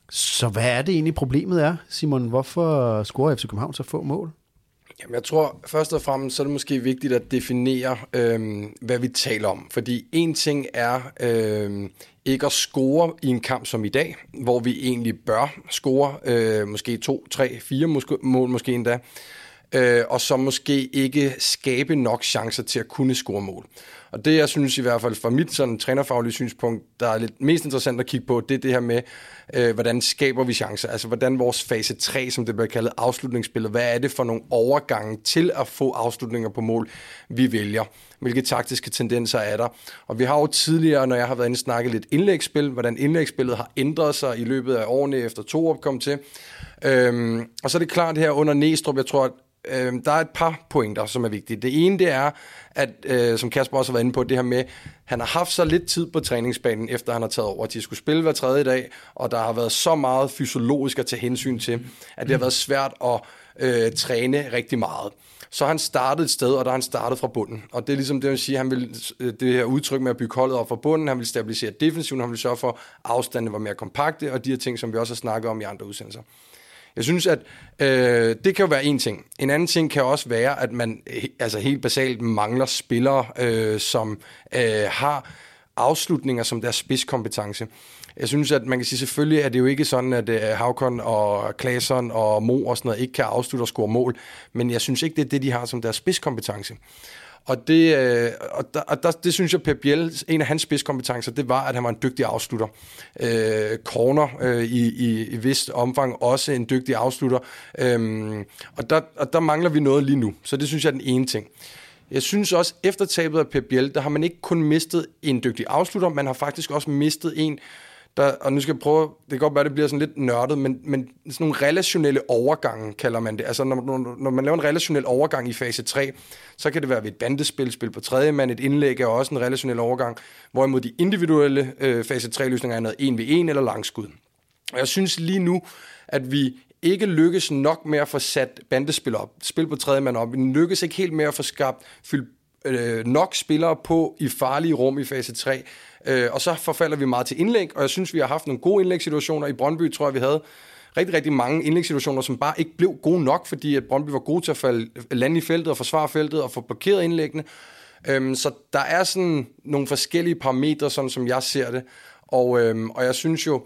A: Så hvad er det egentlig problemet er, Simon? Hvorfor scorer FC København så få mål?
C: Jamen, jeg tror først og fremmest, så er det måske vigtigt at definere, øh, hvad vi taler om. Fordi en ting er øh, ikke at score i en kamp som i dag, hvor vi egentlig bør score øh, måske to, tre, fire måske, mål måske endda, øh, og så måske ikke skabe nok chancer til at kunne score mål. Og det, jeg synes i hvert fald fra mit sådan trænerfaglige synspunkt, der er lidt mest interessant at kigge på, det er det her med, øh, hvordan skaber vi chancer? Altså, hvordan vores fase 3, som det bliver kaldet, afslutningsspillet, hvad er det for nogle overgange til at få afslutninger på mål, vi vælger? Hvilke taktiske tendenser er der? Og vi har jo tidligere, når jeg har været inde snakket lidt indlægsspil, hvordan indlægsspillet har ændret sig i løbet af årene efter to opkom til. Øhm, og så er det klart her under Næstrup, jeg tror, at øh, der er et par pointer, som er vigtige. Det ene, det er, at øh, som Kasper også har været inde på, det her med, han har haft så lidt tid på træningsbanen, efter han har taget over, at de skulle spille hver tredje dag, og der har været så meget fysiologisk at tage hensyn til, at det har været svært at øh, træne rigtig meget. Så han startet et sted, og der har han startet fra bunden. Og det er ligesom det, vil siger, han vil øh, det her udtryk med at bygge holdet op fra bunden, han vil stabilisere defensiven, han vil sørge for, at afstanden var mere kompakte, og de her ting, som vi også har snakket om i andre udsendelser. Jeg synes, at øh, det kan jo være en ting. En anden ting kan også være, at man altså helt basalt mangler spillere, øh, som øh, har afslutninger som deres spidskompetence. Jeg synes, at man kan sige, selvfølgelig er det jo ikke sådan, at uh, Havkon og Klaasson og Mo og sådan noget ikke kan afslutte og score mål, men jeg synes ikke, det er det, de har som deres spidskompetence. Og det, øh, og der, og der, det synes jeg, Pep Biel, en af hans spidskompetencer, det var, at han var en dygtig afslutter. Øh, corner øh, i, i, i vist omfang også en dygtig afslutter. Øh, og, der, og der mangler vi noget lige nu. Så det synes jeg er den ene ting. Jeg synes også, efter tabet af Pep Biel, der har man ikke kun mistet en dygtig afslutter, man har faktisk også mistet en, der, og nu skal jeg prøve, det kan godt være, det bliver sådan lidt nørdet, men, men sådan nogle relationelle overgange, kalder man det. Altså når, når, når man laver en relationel overgang i fase 3, så kan det være ved et bandespil, spil på tredje mand, et indlæg er også en relationel overgang, hvorimod de individuelle øh, fase 3-løsninger er noget 1 ved 1 eller langskud. Og jeg synes lige nu, at vi ikke lykkes nok med at få sat bandespil op, spil på tredje mand op. Vi lykkes ikke helt med at få skabt fyldt øh, nok spillere på i farlige rum i fase 3. Øh, og så forfalder vi meget til indlæg, og jeg synes, vi har haft nogle gode indlægssituationer. I Brøndby tror jeg, vi havde rigtig, rigtig mange indlægssituationer, som bare ikke blev gode nok, fordi at Brøndby var gode til at falde, lande i feltet og forsvare feltet og få blokeret indlæggene. Øhm, så der er sådan nogle forskellige parametre, sådan som jeg ser det. Og, øhm, og jeg synes jo,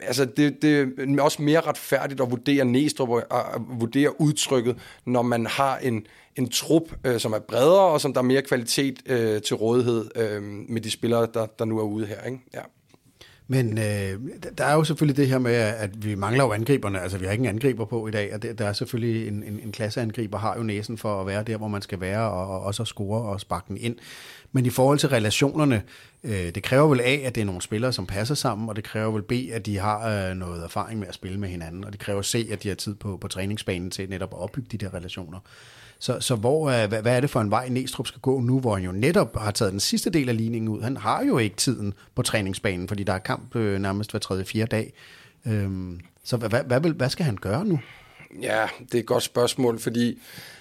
C: altså det, det er også mere retfærdigt at vurdere Næstrup og at vurdere udtrykket, når man har en, en trup, øh, som er bredere, og som der er mere kvalitet øh, til rådighed øh, med de spillere, der, der nu er ude her. Ikke? Ja.
A: Men øh, der er jo selvfølgelig det her med, at vi mangler jo angriberne. Altså, vi har ikke en angriber på i dag, og det, der er selvfølgelig en, en, en klasseangriber, har jo næsen for at være der, hvor man skal være, og, og også at score og sparke den ind. Men i forhold til relationerne, Øh, det kræver vel A, at det er nogle spillere, som passer sammen, og det kræver vel B, at de har øh, noget erfaring med at spille med hinanden, og det kræver C, at de har tid på, på træningsbanen til netop at opbygge de der relationer. Så, så hvor, øh, hvad, hvad er det for en vej, Næstrup skal gå nu, hvor han jo netop har taget den sidste del af ligningen ud? Han har jo ikke tiden på træningsbanen, fordi der er kamp øh, nærmest hver tredje, fjerde dag. Øhm, så hvad, hvad, hvad, hvad skal han gøre nu?
C: Ja, det er et godt spørgsmål, fordi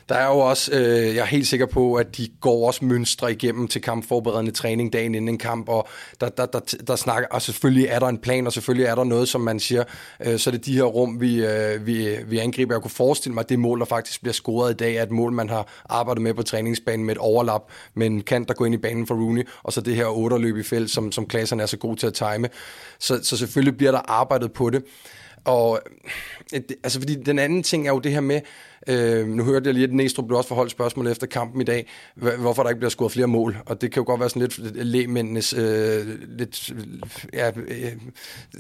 C: der er jo også, øh, jeg er helt sikker på, at de går også mønstre igennem til kampforberedende træning dagen inden en kamp, og der, der, der, der snakker, og selvfølgelig er der en plan, og selvfølgelig er der noget, som man siger, øh, så er det de her rum, vi, øh, vi, vi angriber. Jeg kunne forestille mig, at det mål, der faktisk bliver scoret i dag, er et mål, man har arbejdet med på træningsbanen med et overlap, men kan der gå ind i banen for Rooney, og så det her otterløb i felt, som, som klasserne er så god til at time. Så, så selvfølgelig bliver der arbejdet på det. Og øh, altså, fordi den anden ting er jo det her med, Øh, nu hørte jeg lige, at Næstrup blev også forholdt spørgsmål efter kampen i dag, hvorfor der ikke bliver scoret flere mål. Og det kan jo godt være sådan lidt lægmændenes øh, lidt, ja, øh,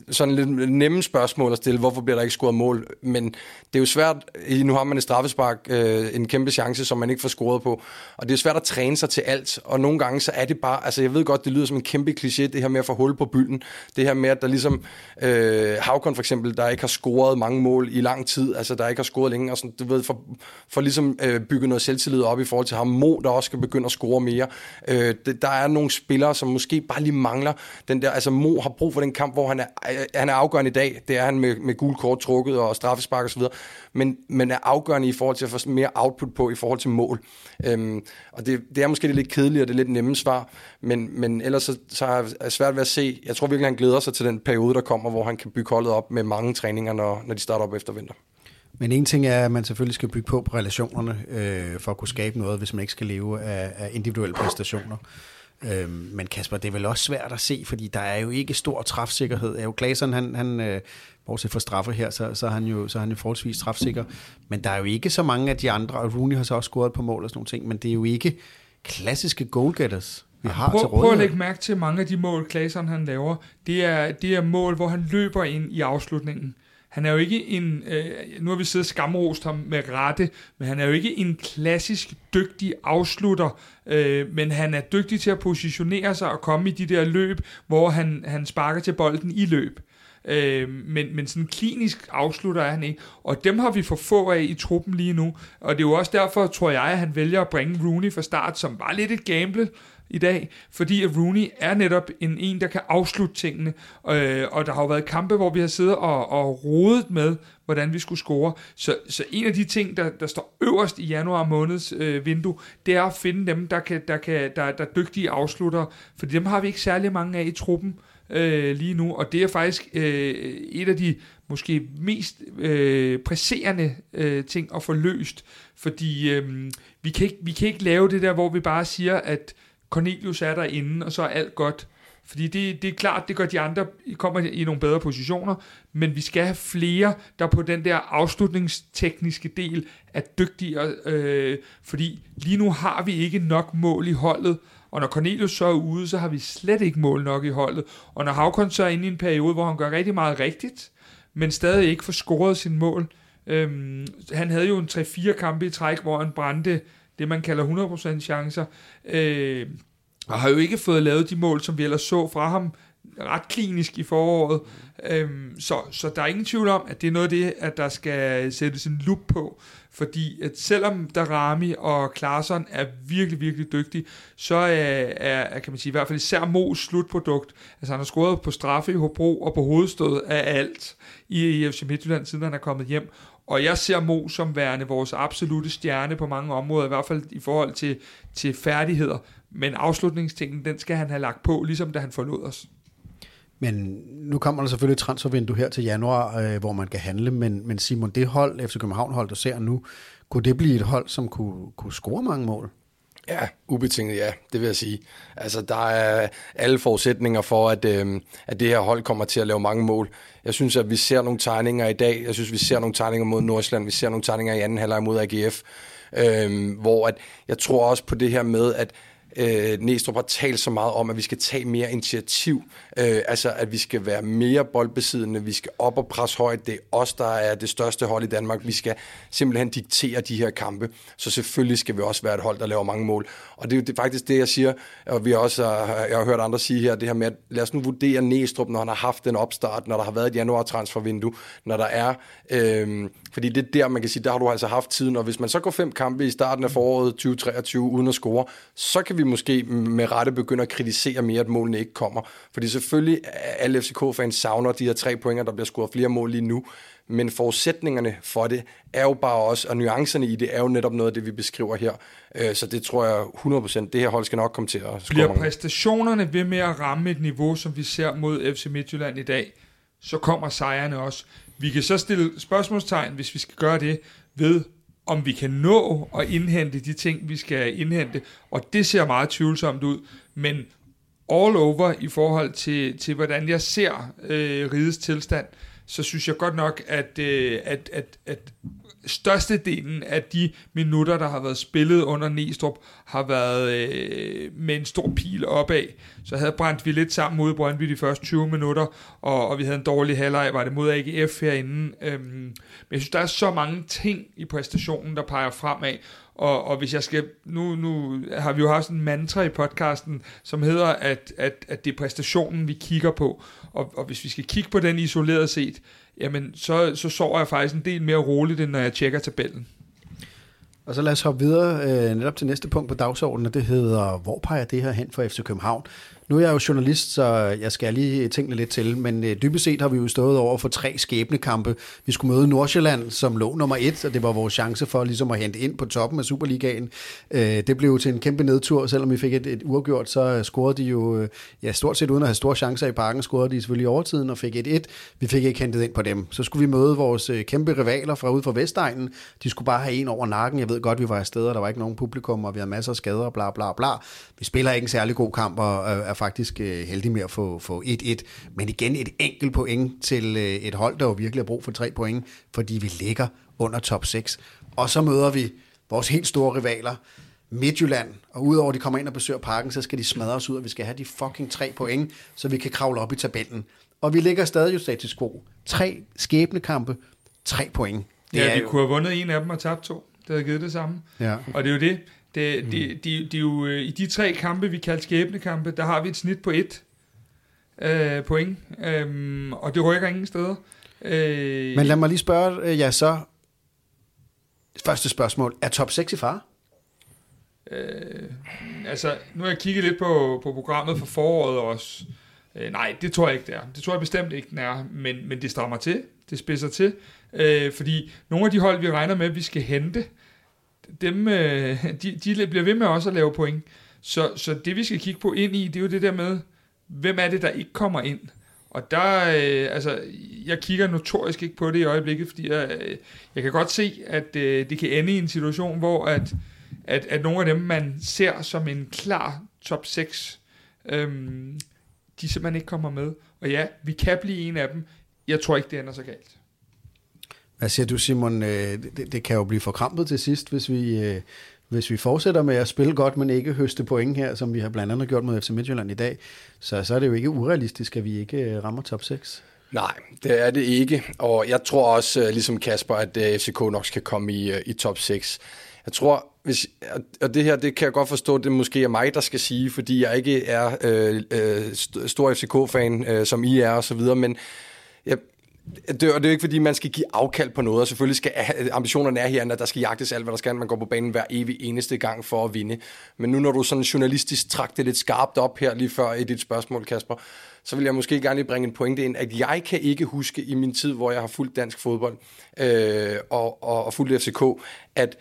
C: sådan lidt nemme spørgsmål at stille, hvorfor bliver der ikke scoret mål. Men det er jo svært, nu har man et straffespark, øh, en kæmpe chance, som man ikke får scoret på. Og det er svært at træne sig til alt. Og nogle gange så er det bare, altså jeg ved godt, det lyder som en kæmpe kliché, det her med at få hul på bylden. Det her med, at der ligesom øh, Havkon for eksempel, der ikke har scoret mange mål i lang tid, altså der ikke har scoret længe, og sådan, du ved, for, for ligesom øh, bygget noget selvtillid op i forhold til ham. Mo, der også skal begynde at score mere. Øh, det, der er nogle spillere, som måske bare lige mangler den der, altså Mo har brug for den kamp, hvor han er, øh, han er afgørende i dag. Det er han med, med gul kort trukket og straffespark osv., men, men er afgørende i forhold til at få mere output på i forhold til mål. Øhm, og det, det er måske det lidt kedeligt og det er lidt nemme svar, men, men ellers så, så er det svært ved at se. Jeg tror virkelig, han glæder sig til den periode, der kommer, hvor han kan bygge holdet op med mange træninger, når, når de starter op efter vinter.
A: Men en ting er, at man selvfølgelig skal bygge på på relationerne, øh, for at kunne skabe noget, hvis man ikke skal leve af, af individuelle præstationer. Øh, men Kasper, det er vel også svært at se, fordi der er jo ikke stor træfsikkerhed. Er jo Glaseren, han, han øh, bortset fra straffe her, så, så, er han jo, så er han jo forholdsvis træfsikker. Men der er jo ikke så mange af de andre, og Rooney har så også scoret på mål og sådan nogle ting, men det er jo ikke klassiske goalgetters, vi har
B: prøv,
A: til rådighed.
B: Prøv at lægge mærke til mange af de mål, Klaseren han laver. Det er, det er mål, hvor han løber ind i afslutningen. Han er jo ikke en, øh, nu har vi siddet skamrost ham med rette, men han er jo ikke en klassisk dygtig afslutter, øh, men han er dygtig til at positionere sig og komme i de der løb, hvor han, han sparker til bolden i løb. Øh, men, men sådan klinisk afslutter er han ikke, og dem har vi for få af i truppen lige nu, og det er jo også derfor, tror jeg, at han vælger at bringe Rooney fra start, som var lidt et gamble, i dag, fordi at Rooney er netop en, en der kan afslutte tingene, øh, og der har jo været kampe, hvor vi har siddet og, og rodet med, hvordan vi skulle score. Så, så en af de ting, der, der står øverst i januar måneds øh, vindue, det er at finde dem, der, kan, der, kan, der, der er dygtige afslutter, for dem har vi ikke særlig mange af i truppen øh, lige nu, og det er faktisk øh, et af de måske mest øh, presserende øh, ting at få løst, fordi øh, vi, kan ikke, vi kan ikke lave det der, hvor vi bare siger, at Cornelius er derinde, og så er alt godt. Fordi det, det er klart, det gør de andre, kommer i nogle bedre positioner, men vi skal have flere, der på den der afslutningstekniske del er dygtige, øh, fordi lige nu har vi ikke nok mål i holdet, og når Cornelius så er ude, så har vi slet ikke mål nok i holdet. Og når Havkon så er inde i en periode, hvor han gør rigtig meget rigtigt, men stadig ikke får scoret sin mål. øh, han havde jo en 3-4 kampe i træk, hvor han brændte det man kalder 100% chancer, øh, og har jo ikke fået lavet de mål, som vi ellers så fra ham ret klinisk i foråret. Øhm, så, så der er ingen tvivl om, at det er noget af det, at der skal sættes en lup på, fordi at selvom Darami og Klaarsson er virkelig, virkelig dygtige, så er, er, kan man sige, i hvert fald især Mo's slutprodukt, altså han har scoret på straffe i Hobro og på hovedstød af alt i, i FC Midtjylland, siden han er kommet hjem, og jeg ser Mo som værende vores absolute stjerne på mange områder, i hvert fald i forhold til, til færdigheder. Men afslutningstingen, den skal han have lagt på, ligesom da han forlod os.
A: Men nu kommer der selvfølgelig et transfervindue her til januar, øh, hvor man kan handle, men, men Simon, det hold, FC København hold, der ser nu, kunne det blive et hold, som kunne, kunne score mange mål?
C: Ja, ubetinget ja, det vil jeg sige. Altså, der er alle forudsætninger for, at, øh, at det her hold kommer til at lave mange mål. Jeg synes, at vi ser nogle tegninger i dag. Jeg synes, vi ser nogle tegninger mod Nordsjælland. Vi ser nogle tegninger i anden halvleg mod AGF. Øh, hvor at, jeg tror også på det her med, at øh, Næstrup har talt så meget om, at vi skal tage mere initiativ. Øh, altså, at vi skal være mere boldbesiddende, vi skal op og presse højt. Det er os, der er det største hold i Danmark. Vi skal simpelthen diktere de her kampe. Så selvfølgelig skal vi også være et hold, der laver mange mål. Og det er jo det, faktisk det, jeg siger, og vi også, jeg har hørt andre sige her, det her med, at lad os nu vurdere Næstrup, når han har haft den opstart, når der har været et januar transfervindue, når der er... Øh, fordi det er der, man kan sige, der har du altså haft tiden, og hvis man så går fem kampe i starten af foråret 2023 uden at score, så kan vi måske med rette begynde at kritisere mere, at målene ikke kommer. Fordi selvfølgelig alle FCK-fans savner de her tre pointer, der bliver scoret flere mål lige nu, men forudsætningerne for det er jo bare også, og nuancerne i det er jo netop noget af det, vi beskriver her. Øh, så det tror jeg 100%, det her hold skal nok komme til at score
B: Bliver
C: mange.
B: præstationerne ved med at ramme et niveau, som vi ser mod FC Midtjylland i dag, så kommer sejrene også. Vi kan så stille spørgsmålstegn, hvis vi skal gøre det, ved om vi kan nå at indhente de ting, vi skal indhente, og det ser meget tvivlsomt ud, men all over i forhold til, til hvordan jeg ser øh, rigets tilstand, så synes jeg godt nok, at, øh, at, at, at størstedelen af de minutter, der har været spillet under Næstrup, har været øh, med en stor pil opad. Så havde brændt vi lidt sammen mod Brøndby de første 20 minutter, og, og vi havde en dårlig halvleg, var det mod AGF herinde. Øhm, men jeg synes, der er så mange ting i præstationen, der peger fremad, og, og hvis jeg skal, nu, nu har vi jo haft en mantra i podcasten, som hedder, at, at, at det er præstationen, vi kigger på. Og, og hvis vi skal kigge på den isoleret set, jamen så, så sover jeg faktisk en del mere roligt, end når jeg tjekker tabellen.
A: Og så lad os hoppe videre øh, netop til næste punkt på dagsordenen, og det hedder, hvor peger det her hen for FC København? Nu er jeg jo journalist, så jeg skal lige tænke lidt til, men øh, dybest set har vi jo stået over for tre skæbnekampe. Vi skulle møde Nordsjælland, som lå nummer et, og det var vores chance for ligesom at hente ind på toppen af Superligaen. Øh, det blev til en kæmpe nedtur, selvom vi fik et, et uafgjort, så øh, scorede de jo, øh, ja stort set uden at have store chancer i parken, scorede de selvfølgelig i overtiden og fik et 1. Vi fik ikke hentet ind på dem. Så skulle vi møde vores øh, kæmpe rivaler fra ude fra Vestegnen. De skulle bare have en over nakken. Jeg ved godt, vi var afsted, og der var ikke nogen publikum, og vi havde masser af skader og bla bla bla. Vi spiller ikke en særlig god kamp, og er faktisk øh, heldige med at få, få 1-1. Men igen et enkelt point til øh, et hold, der jo virkelig har brug for tre point, fordi vi ligger under top 6. Og så møder vi vores helt store rivaler, Midtjylland, og udover at de kommer ind og besøger parken, så skal de smadre os ud, og vi skal have de fucking tre point, så vi kan kravle op i tabellen. Og vi ligger stadig jo status quo. Tre skæbnekampe, tre point.
B: Det ja, vi jo... kunne have vundet en af dem og tabt to. Det havde givet det samme.
A: Ja.
B: Og det er jo det. Det, mm. det, det, det er jo, øh, I de tre kampe, vi kalder skæbnekampe, der har vi et snit på et øh, point, øhm, og det rykker ingen steder.
A: Øh, Men lad mig lige spørge jer ja, så. Første spørgsmål. Er top 6 i far?
B: Øh, altså, nu har jeg kigget lidt på, på programmet for foråret også. Øh, nej, det tror jeg ikke, det er. Det tror jeg bestemt ikke, den er. Men, men det strammer til. Det spidser til. Øh, fordi nogle af de hold, vi regner med, vi skal hente, dem, øh, de, de bliver ved med også at lave point. Så, så det vi skal kigge på ind i, det er jo det der med, hvem er det, der ikke kommer ind? Og der, øh, altså, jeg kigger notorisk ikke på det i øjeblikket, fordi jeg, øh, jeg kan godt se, at øh, det kan ende i en situation, hvor at, at, at nogle af dem, man ser som en klar top 6, øhm, de simpelthen ikke kommer med. Og ja, vi kan blive en af dem. Jeg tror ikke, det ender så galt.
A: Hvad siger du, Simon? Øh, det, det kan jo blive forkrampet til sidst, hvis vi, øh, hvis vi fortsætter med at spille godt, men ikke høste point her, som vi har blandt andet gjort mod FC Midtjylland i dag. Så, så er det jo ikke urealistisk, at vi ikke øh, rammer top 6.
C: Nej, det er det ikke. Og jeg tror også, ligesom Kasper, at FCK nok skal komme i, i top 6. Jeg tror, hvis, og det her, det kan jeg godt forstå, det måske er mig, der skal sige, fordi jeg ikke er øh, øh, stor FCK-fan, øh, som I er og så videre, men jeg, det, og det er jo ikke, fordi man skal give afkald på noget, og selvfølgelig skal ambitionerne er her, at der skal jagtes alt, hvad der skal, man går på banen hver evig eneste gang for at vinde. Men nu når du sådan journalistisk trak det lidt skarpt op her lige før i dit spørgsmål, Kasper, så vil jeg måske gerne lige bringe en pointe ind, at jeg kan ikke huske i min tid, hvor jeg har fulgt dansk fodbold øh, og, og, og fulgt FCK, at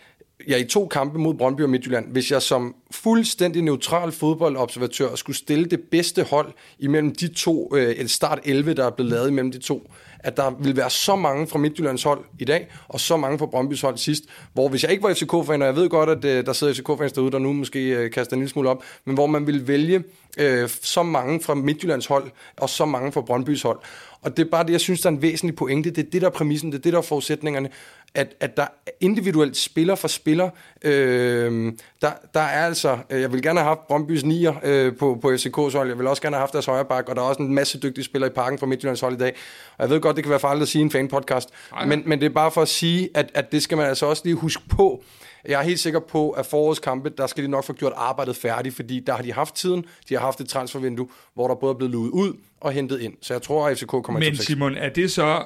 C: jeg i to kampe mod Brøndby og Midtjylland, hvis jeg som fuldstændig neutral fodboldobservatør skulle stille det bedste hold imellem de to, øh, start 11, der er blevet lavet imellem de to, at der vil være så mange fra Midtjyllands hold i dag, og så mange fra Brøndby's hold sidst, hvor hvis jeg ikke var FCK-fan, og jeg ved godt, at øh, der sidder FCK-fans derude, der nu måske øh, kaster en lille smule op, men hvor man vil vælge øh, så mange fra Midtjyllands hold, og så mange fra Brøndby's hold. Og det er bare det, jeg synes, der er en væsentlig pointe. Det er det, der er præmissen, det er det, der er forudsætningerne. At, at der individuelt spiller for spiller, øh, der, der er altså, øh, jeg vil gerne have haft Brøndby's nier øh, på, på FCK's hold, jeg vil også gerne have haft deres højre bak, og der er også en masse dygtige spillere i parken fra Midtjyllands hold i dag. Og jeg ved godt, det kan være farligt at sige en fan-podcast, men, men det er bare for at sige, at, at det skal man altså også lige huske på, jeg er helt sikker på, at forårets kampe, der skal de nok få gjort arbejdet færdigt, fordi der har de haft tiden, de har haft et transfervindue, hvor der både er blevet luet ud og hentet ind. Så jeg tror, at FCK kommer
B: Men
C: 6.
B: Simon, er det så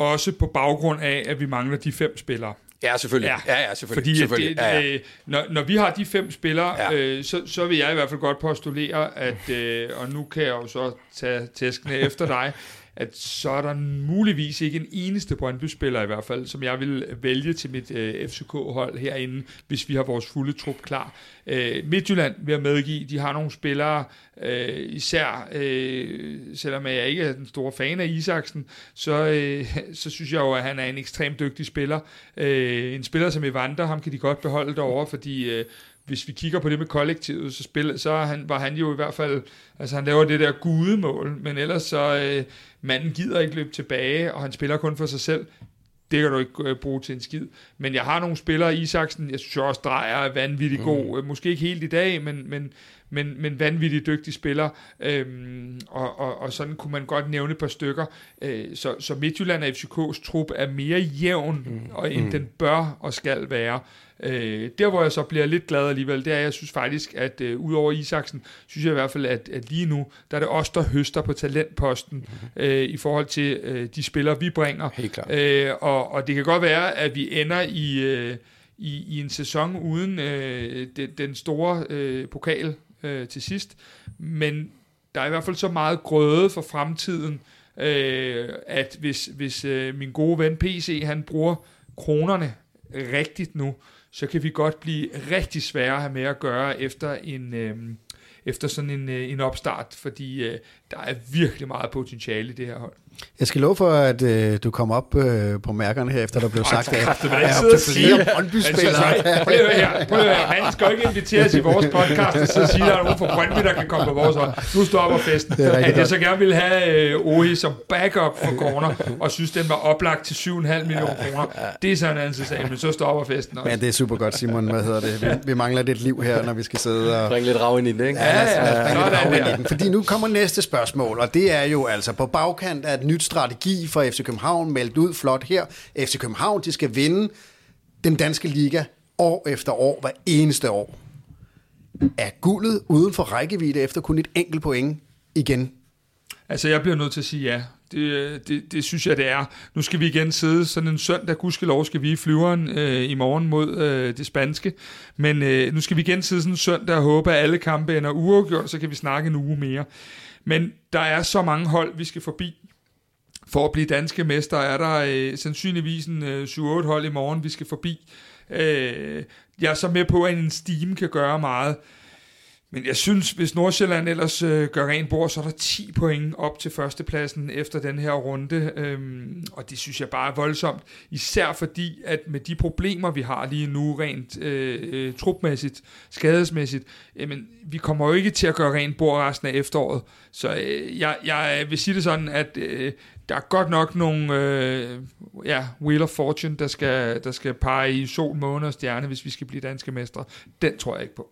B: også på baggrund af, at vi mangler de fem spillere?
C: Ja, selvfølgelig. Ja, ja, ja selvfølgelig.
B: Fordi
C: selvfølgelig.
B: Det,
C: ja, ja.
B: Øh, når, når vi har de fem spillere,
C: ja.
B: øh, så, så vil jeg i hvert fald godt postulere, at, øh, og nu kan jeg jo så tage tæskene efter dig, at så er der muligvis ikke en eneste Brøndby-spiller i hvert fald, som jeg vil vælge til mit øh, FCK-hold herinde, hvis vi har vores fulde trup klar. Øh, Midtjylland vil jeg medgive, de har nogle spillere, øh, især øh, selvom jeg ikke er den store fan af Isaksen, så, øh, så synes jeg jo, at han er en ekstremt dygtig spiller. Øh, en spiller som Evander, ham kan de godt beholde derovre, fordi øh, hvis vi kigger på det med kollektivet, så, spil, så han, var han jo i hvert fald, altså han laver det der gudemål, men ellers så, øh, manden gider ikke løbe tilbage, og han spiller kun for sig selv. Det kan du ikke øh, bruge til en skid. Men jeg har nogle spillere, Isaksen, jeg synes også, Drejer er vanvittigt god. Øh, Måske ikke helt i dag, men, men, men, men vanvittigt dygtig spiller. Øhm, og, og, og sådan kunne man godt nævne et par stykker. Øh, så, så Midtjylland og FCK's trup er mere jævn, mm. og, end mm. den bør og skal være. Øh, der hvor jeg så bliver lidt glad alligevel, det er, at jeg synes faktisk, at øh, udover Isaksen, synes jeg i hvert fald, at, at lige nu, der er det os, der høster på talentposten, mm. øh, i forhold til øh, de spillere, vi bringer.
C: Helt klart.
B: Øh, og, og det kan godt være, at vi ender i, øh, i, i en sæson uden øh, den, den store øh, pokal øh, til sidst, men der er i hvert fald så meget grøde for fremtiden, øh, at hvis, hvis øh, min gode ven PC, han bruger kronerne rigtigt nu, så kan vi godt blive rigtig svære at have med at gøre efter en... Øh, efter sådan en, øh, en opstart, fordi øh, der er virkelig meget potentiale i det her hold.
A: Jeg skal love for, at øh, du kommer op øh, på mærkerne her, efter der blev sagt, at der er op til flere Brøndby-spillere.
B: Altså, prøv at høre her. Prøv at høre. Han skal ikke inviteres i vores podcast, og så sige, at der er nogen fra Brøndby, der kan komme på vores hold. Nu stopper festen.
A: Det er
B: At jeg så gerne ville have øh, Ohi som backup for corner, og synes, den var oplagt til 7,5 millioner kroner. Det er sådan en anden sag, men så stopper festen også.
A: Men det er super godt, Simon. Hvad hedder det? Vi, vi mangler lidt liv her, når vi skal sidde og...
C: Bring lidt rav ind i det, ikke?
A: Ja, lad os- lad os bringe lidt
B: sådan
A: rav ind
B: der.
A: i den. Fordi nu kommer næste spørgsmål, spørgsmål, og det er jo altså på bagkant af et nyt strategi for FC København, meldt ud flot her. FC København, de skal vinde den danske liga år efter år, hver eneste år. Er guldet uden for rækkevidde efter kun et enkelt point igen?
B: Altså, jeg bliver nødt til at sige ja. Det, det, det synes jeg, det er. Nu skal vi igen sidde sådan en søndag, gudskelov skal vi i flyveren øh, i morgen mod øh, det spanske. Men øh, nu skal vi igen sidde sådan en søndag og håbe, at alle kampe ender uafgjort, så kan vi snakke en uge mere. Men der er så mange hold, vi skal forbi. For at blive danske mester er der øh, sandsynligvis en øh, 7-8 hold i morgen, vi skal forbi. Øh, jeg er så med på, at en steam kan gøre meget. Men jeg synes, hvis Nordsjælland ellers øh, gør ren bord, så er der 10 point op til førstepladsen efter den her runde. Øhm, og det synes jeg bare er voldsomt. Især fordi, at med de problemer, vi har lige nu rent øh, øh trupmæssigt, skadesmæssigt, jamen, vi kommer jo ikke til at gøre ren bord resten af efteråret. Så øh, jeg, jeg vil sige det sådan, at øh, der er godt nok nogle øh, ja, Wheel of Fortune, der skal, der skal pege i sol, måne og stjerne, hvis vi skal blive danske mestre. Den tror jeg ikke på.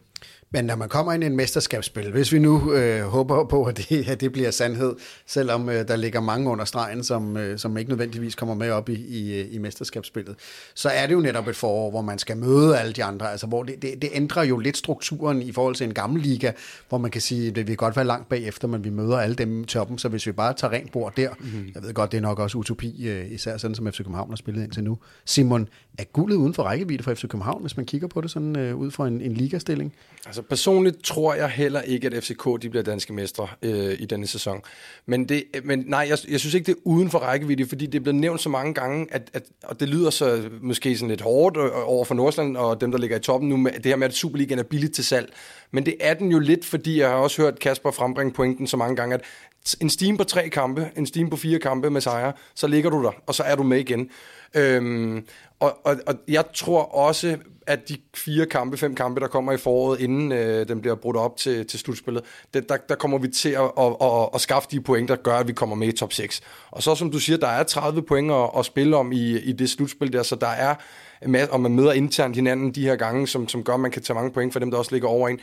A: Men når man kommer ind i en mesterskabsspil, hvis vi nu øh, håber på, at det, at det bliver sandhed, selvom øh, der ligger mange under stregen, som, øh, som ikke nødvendigvis kommer med op i, i, i mesterskabsspillet, så er det jo netop et forår, hvor man skal møde alle de andre. Altså, hvor det, det, det ændrer jo lidt strukturen i forhold til en gammel liga, hvor man kan sige, at det vil godt være langt bagefter, men vi møder alle dem i toppen, så hvis vi bare tager rent bord der, mm-hmm. jeg ved godt, det er nok også utopi, øh, især sådan som FC København har spillet indtil nu. Simon, er guldet uden for rækkevidde for FC København, hvis man kigger på det sådan øh, ud fra en, en ligastilling?
C: Altså, Altså personligt tror jeg heller ikke, at FCK de bliver danske mestre øh, i denne sæson. Men, det, men nej, jeg, jeg synes ikke, det er uden for rækkevidde, fordi det er blevet nævnt så mange gange, at, at, og det lyder så måske sådan lidt hårdt øh, over for Nordsjælland og dem, der ligger i toppen nu, med det her med, at Superligaen er billigt til salg. Men det er den jo lidt, fordi jeg har også hørt Kasper frembringe pointen så mange gange, at en steam på tre kampe, en steam på fire kampe med sejre, så ligger du der, og så er du med igen. Øhm, og, og, og jeg tror også, at de fire kampe, fem kampe, der kommer i foråret, inden øh, den bliver brudt op til, til slutspillet, det, der, der kommer vi til at, at, at, at skaffe de point, der gør, at vi kommer med i top 6. Og så som du siger, der er 30 point at, at spille om i, i det slutspil der, så der er og man møder internt hinanden de her gange, som, som gør, at man kan tage mange point for dem, der også ligger over en.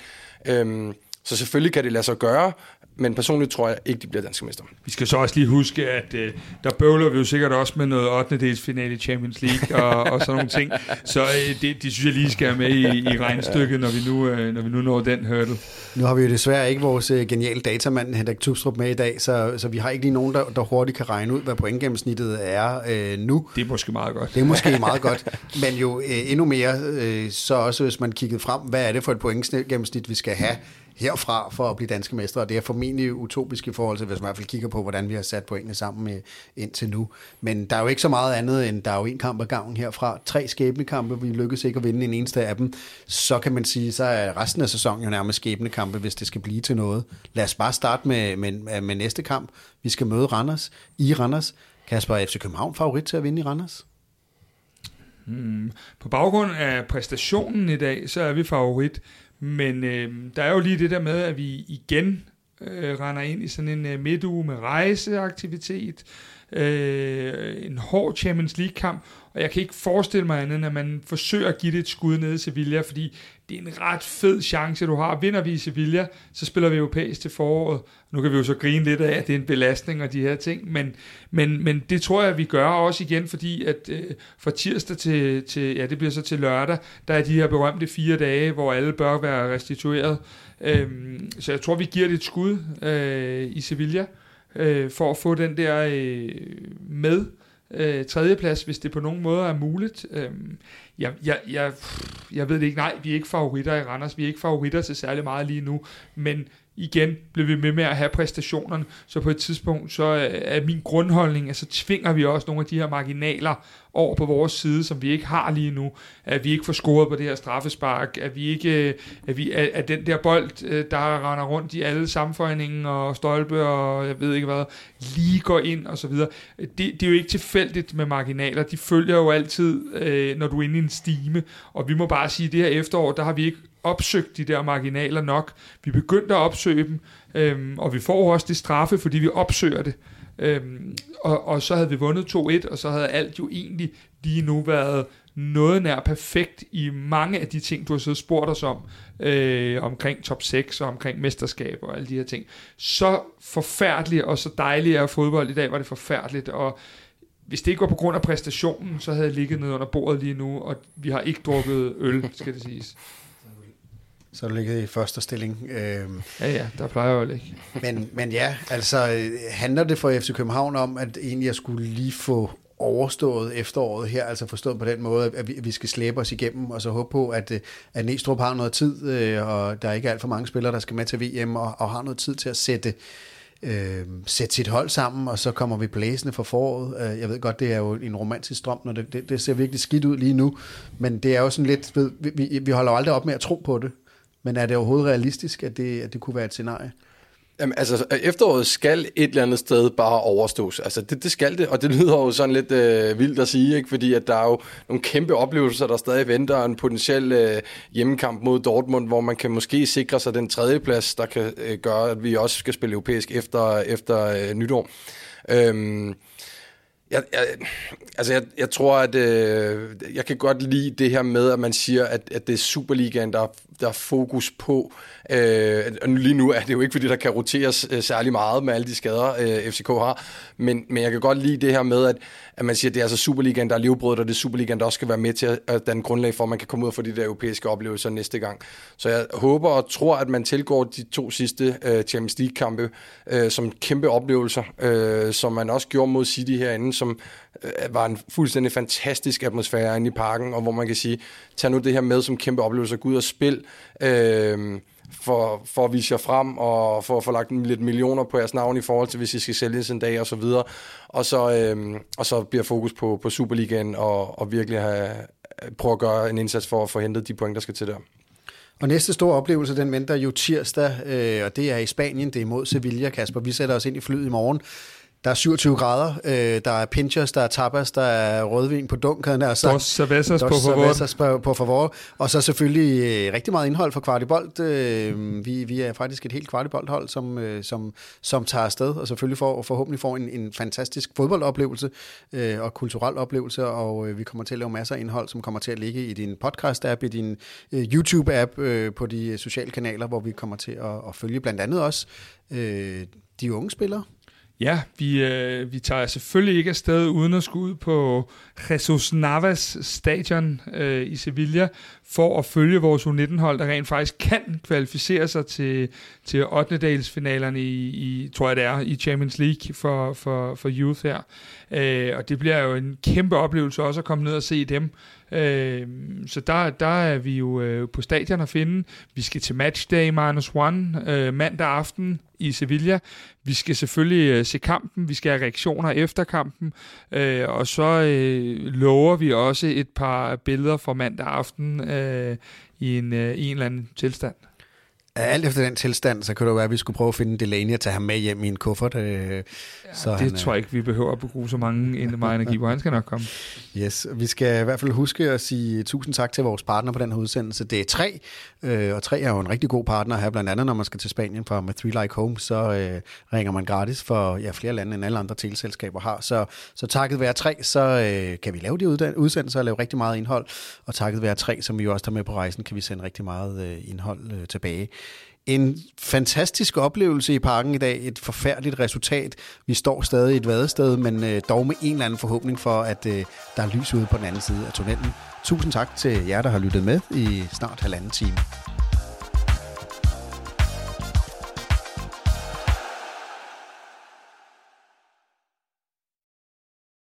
C: Øhm, så selvfølgelig kan det lade sig gøre, men personligt tror jeg ikke, de bliver danske mester.
B: Vi skal så også lige huske, at øh, der bøvler vi jo sikkert også med noget 8. dels finale i Champions League og, og sådan nogle ting. Så øh, det, det synes jeg lige skal have med i, i regnstykket, når vi, nu, øh, når vi nu når den hurdle.
A: Nu har vi jo desværre ikke vores øh, geniale datamand Henrik Tubstrup med i dag, så, så vi har ikke lige nogen, der, der hurtigt kan regne ud, hvad pointgennemsnittet er øh, nu.
B: Det er måske meget godt.
A: Det er måske meget godt, men jo øh, endnu mere, øh, så også hvis man kiggede frem, hvad er det for et pointgennemsnit, vi skal have herfra for at blive danske mestre, og det er formentlig utopisk i forhold til, hvis man i hvert fald kigger på, hvordan vi har sat pointene sammen med, indtil nu. Men der er jo ikke så meget andet, end der er jo en kamp ad gangen herfra. Tre skæbnekampe, vi lykkes ikke at vinde en eneste af dem. Så kan man sige, så er resten af sæsonen jo nærmest skæbnekampe, hvis det skal blive til noget. Lad os bare starte med, med, med næste kamp. Vi skal møde Randers i Randers. Kasper FC København favorit til at vinde i Randers?
B: Hmm. På baggrund af præstationen i dag, så er vi favorit. Men øh, der er jo lige det der med, at vi igen øh, render ind i sådan en øh, midtuge med rejseaktivitet, øh, en hård Champions League-kamp, og jeg kan ikke forestille mig andet, end at man forsøger at give det et skud ned i Sevilla, fordi det er en ret fed chance, du har. Vinder vi i Sevilla, så spiller vi europæisk til foråret. Nu kan vi jo så grine lidt af, at det er en belastning og de her ting, men, men, men det tror jeg, vi gør også igen, fordi at øh, fra tirsdag til, til, ja, det bliver så til lørdag, der er de her berømte fire dage, hvor alle bør være restitueret. Øhm, så jeg tror, vi giver det et skud øh, i Sevilla, øh, for at få den der øh, med øh, tredjeplads, hvis det på nogen måde er muligt. Øh, jeg, jeg, jeg, jeg ved det ikke. Nej, vi er ikke favoritter i Randers. Vi er ikke favoritter til særlig meget lige nu. Men igen bliver vi med med at have præstationerne, så på et tidspunkt, så øh, er min grundholdning, at så tvinger vi også nogle af de her marginaler over på vores side, som vi ikke har lige nu. At vi ikke får scoret på det her straffespark, at vi ikke, øh, at, vi, at, at den der bold, øh, der render rundt i alle sammenføjningen og stolpe og jeg ved ikke hvad, lige går ind og så videre. Det, det er jo ikke tilfældigt med marginaler. De følger jo altid, når du er inde i en stime, og vi må bare sige, at det her efterår, der har vi ikke opsøgt de der marginaler nok. Vi begyndte at opsøge dem, øhm, og vi får også det straffe, fordi vi opsøger det. Øhm, og, og så havde vi vundet 2-1, og så havde alt jo egentlig lige nu været noget nær perfekt i mange af de ting, du har siddet spurgt os om, øh, omkring top 6 og omkring mesterskab og alle de her ting. Så forfærdeligt og så dejligt er fodbold i dag, var det forfærdeligt, og hvis det ikke var på grund af præstationen, så havde jeg ligget ned under bordet lige nu, og vi har ikke drukket øl, skal det siges.
A: Så er du ligget i første stilling.
B: Øhm, ja, ja, der plejer jeg jo ikke.
A: men, men ja, altså handler det for FC København om, at egentlig jeg skulle lige få overstået efteråret her, altså forstået på den måde, at vi, skal slæbe os igennem, og så håbe på, at, at Næstrup har noget tid, øh, og der er ikke alt for mange spillere, der skal med til VM, og, og har noget tid til at sætte, øh, sætte sit hold sammen, og så kommer vi blæsende for foråret. Øh, jeg ved godt, det er jo en romantisk drøm, når det, det, det ser virkelig skidt ud lige nu, men det er jo sådan lidt, ved, vi, vi holder aldrig op med at tro på det. Men er det overhovedet realistisk, at det, at det kunne være et scenarie?
C: Jamen, altså, efteråret skal et eller andet sted bare overstås. Altså, det, det skal det, og det lyder jo sådan lidt øh, vildt at sige, ikke? fordi at der er jo nogle kæmpe oplevelser, der stadig venter, en potentiel øh, hjemmekamp mod Dortmund, hvor man kan måske sikre sig den tredje plads, der kan øh, gøre, at vi også skal spille europæisk efter, efter øh, nytår. Øhm, jeg, jeg, altså jeg, jeg tror, at øh, jeg kan godt lide det her med, at man siger, at, at det er Superligaen, der, der er fokus på. Øh, og lige nu er det jo ikke, fordi der kan roteres øh, særlig meget med alle de skader, øh, FCK har. Men, men jeg kan godt lide det her med, at, at man siger, at det er altså Superligaen, der er livbrødet, og det er Superligaen, der også skal være med til at danne grundlag for, at man kan komme ud og få de der europæiske oplevelser næste gang. Så jeg håber og tror, at man tilgår de to sidste øh, Champions League-kampe øh, som kæmpe oplevelser, øh, som man også gjorde mod City herinde, som øh, var en fuldstændig fantastisk atmosfære inde i parken, og hvor man kan sige, tag nu det her med som kæmpe oplevelse, gå ud og spil, øh, for, for at vise jer frem, og for at få lagt lidt millioner på jeres navn i forhold til, hvis I skal sælges en dag, og så videre. Og så, øh, og så bliver fokus på, på Superligaen, og, og virkelig have, prøve at gøre en indsats for at få hentet de point, der skal til der.
A: Og næste store oplevelse, den venter jo tirsdag, øh, og det er i Spanien, det er mod Sevilla, Kasper. Vi sætter os ind i flyet i morgen. Der er 27 grader, øh, der er pinchers, der er tapas, der er rødvin på dunk, havde
B: sagt. Dos cervezas på favor.
A: på, på favor. Og så selvfølgelig øh, rigtig meget indhold for Kvartibolt. Øh, vi, vi er faktisk et helt Kvartibolt-hold, som, øh, som, som tager afsted, og selvfølgelig får, forhåbentlig får en, en fantastisk fodboldoplevelse øh, og kulturel oplevelse, og øh, vi kommer til at lave masser af indhold, som kommer til at ligge i din podcast-app, i din øh, YouTube-app, øh, på de sociale kanaler, hvor vi kommer til at, at følge blandt andet også øh, de unge spillere,
B: Ja, vi, øh, vi tager selvfølgelig ikke afsted uden at skulle ud på Jesus Navas stadion øh, i Sevilla for at følge vores U19-hold, der rent faktisk kan kvalificere sig til, til 8. delsfinalerne i, i, tror jeg det er, i Champions League for, for, for youth her. Øh, og det bliver jo en kæmpe oplevelse også at komme ned og se dem. Øh, så der, der er vi jo øh, på stadion at finde. Vi skal til matchday minus one øh, mandag aften i Sevilla. Vi skal selvfølgelig øh, se kampen, vi skal have reaktioner efter kampen, øh, og så øh, lover vi også et par billeder fra mandag aften øh, i, en, øh, i en eller anden tilstand.
A: Alt efter den tilstand, så kunne det være, at vi skulle prøve at finde Delaney og tage ham med hjem i en kuffert. Øh,
B: så det han, tror jeg ikke, vi behøver at bruge så mange meget energi på. Han skal nok komme.
A: Yes, vi skal i hvert fald huske at sige tusind tak til vores partner på den her udsendelse. Det er tre, øh, og tre er jo en rigtig god partner her, blandt andet når man skal til Spanien fra med Three Like Home, så øh, ringer man gratis for ja, flere lande end alle andre teleselskaber har. Så, så takket være tre, så øh, kan vi lave de udsendelser og lave rigtig meget indhold, og takket være tre, som vi jo også tager med på rejsen, kan vi sende rigtig meget øh, indhold øh, tilbage. En fantastisk oplevelse i parken i dag. Et forfærdeligt resultat. Vi står stadig i et vadested, men øh, dog med en eller anden forhåbning for, at øh, der er lys ude på den anden side af tunnelen. Tusind tak til jer, der har lyttet med i snart halvanden time.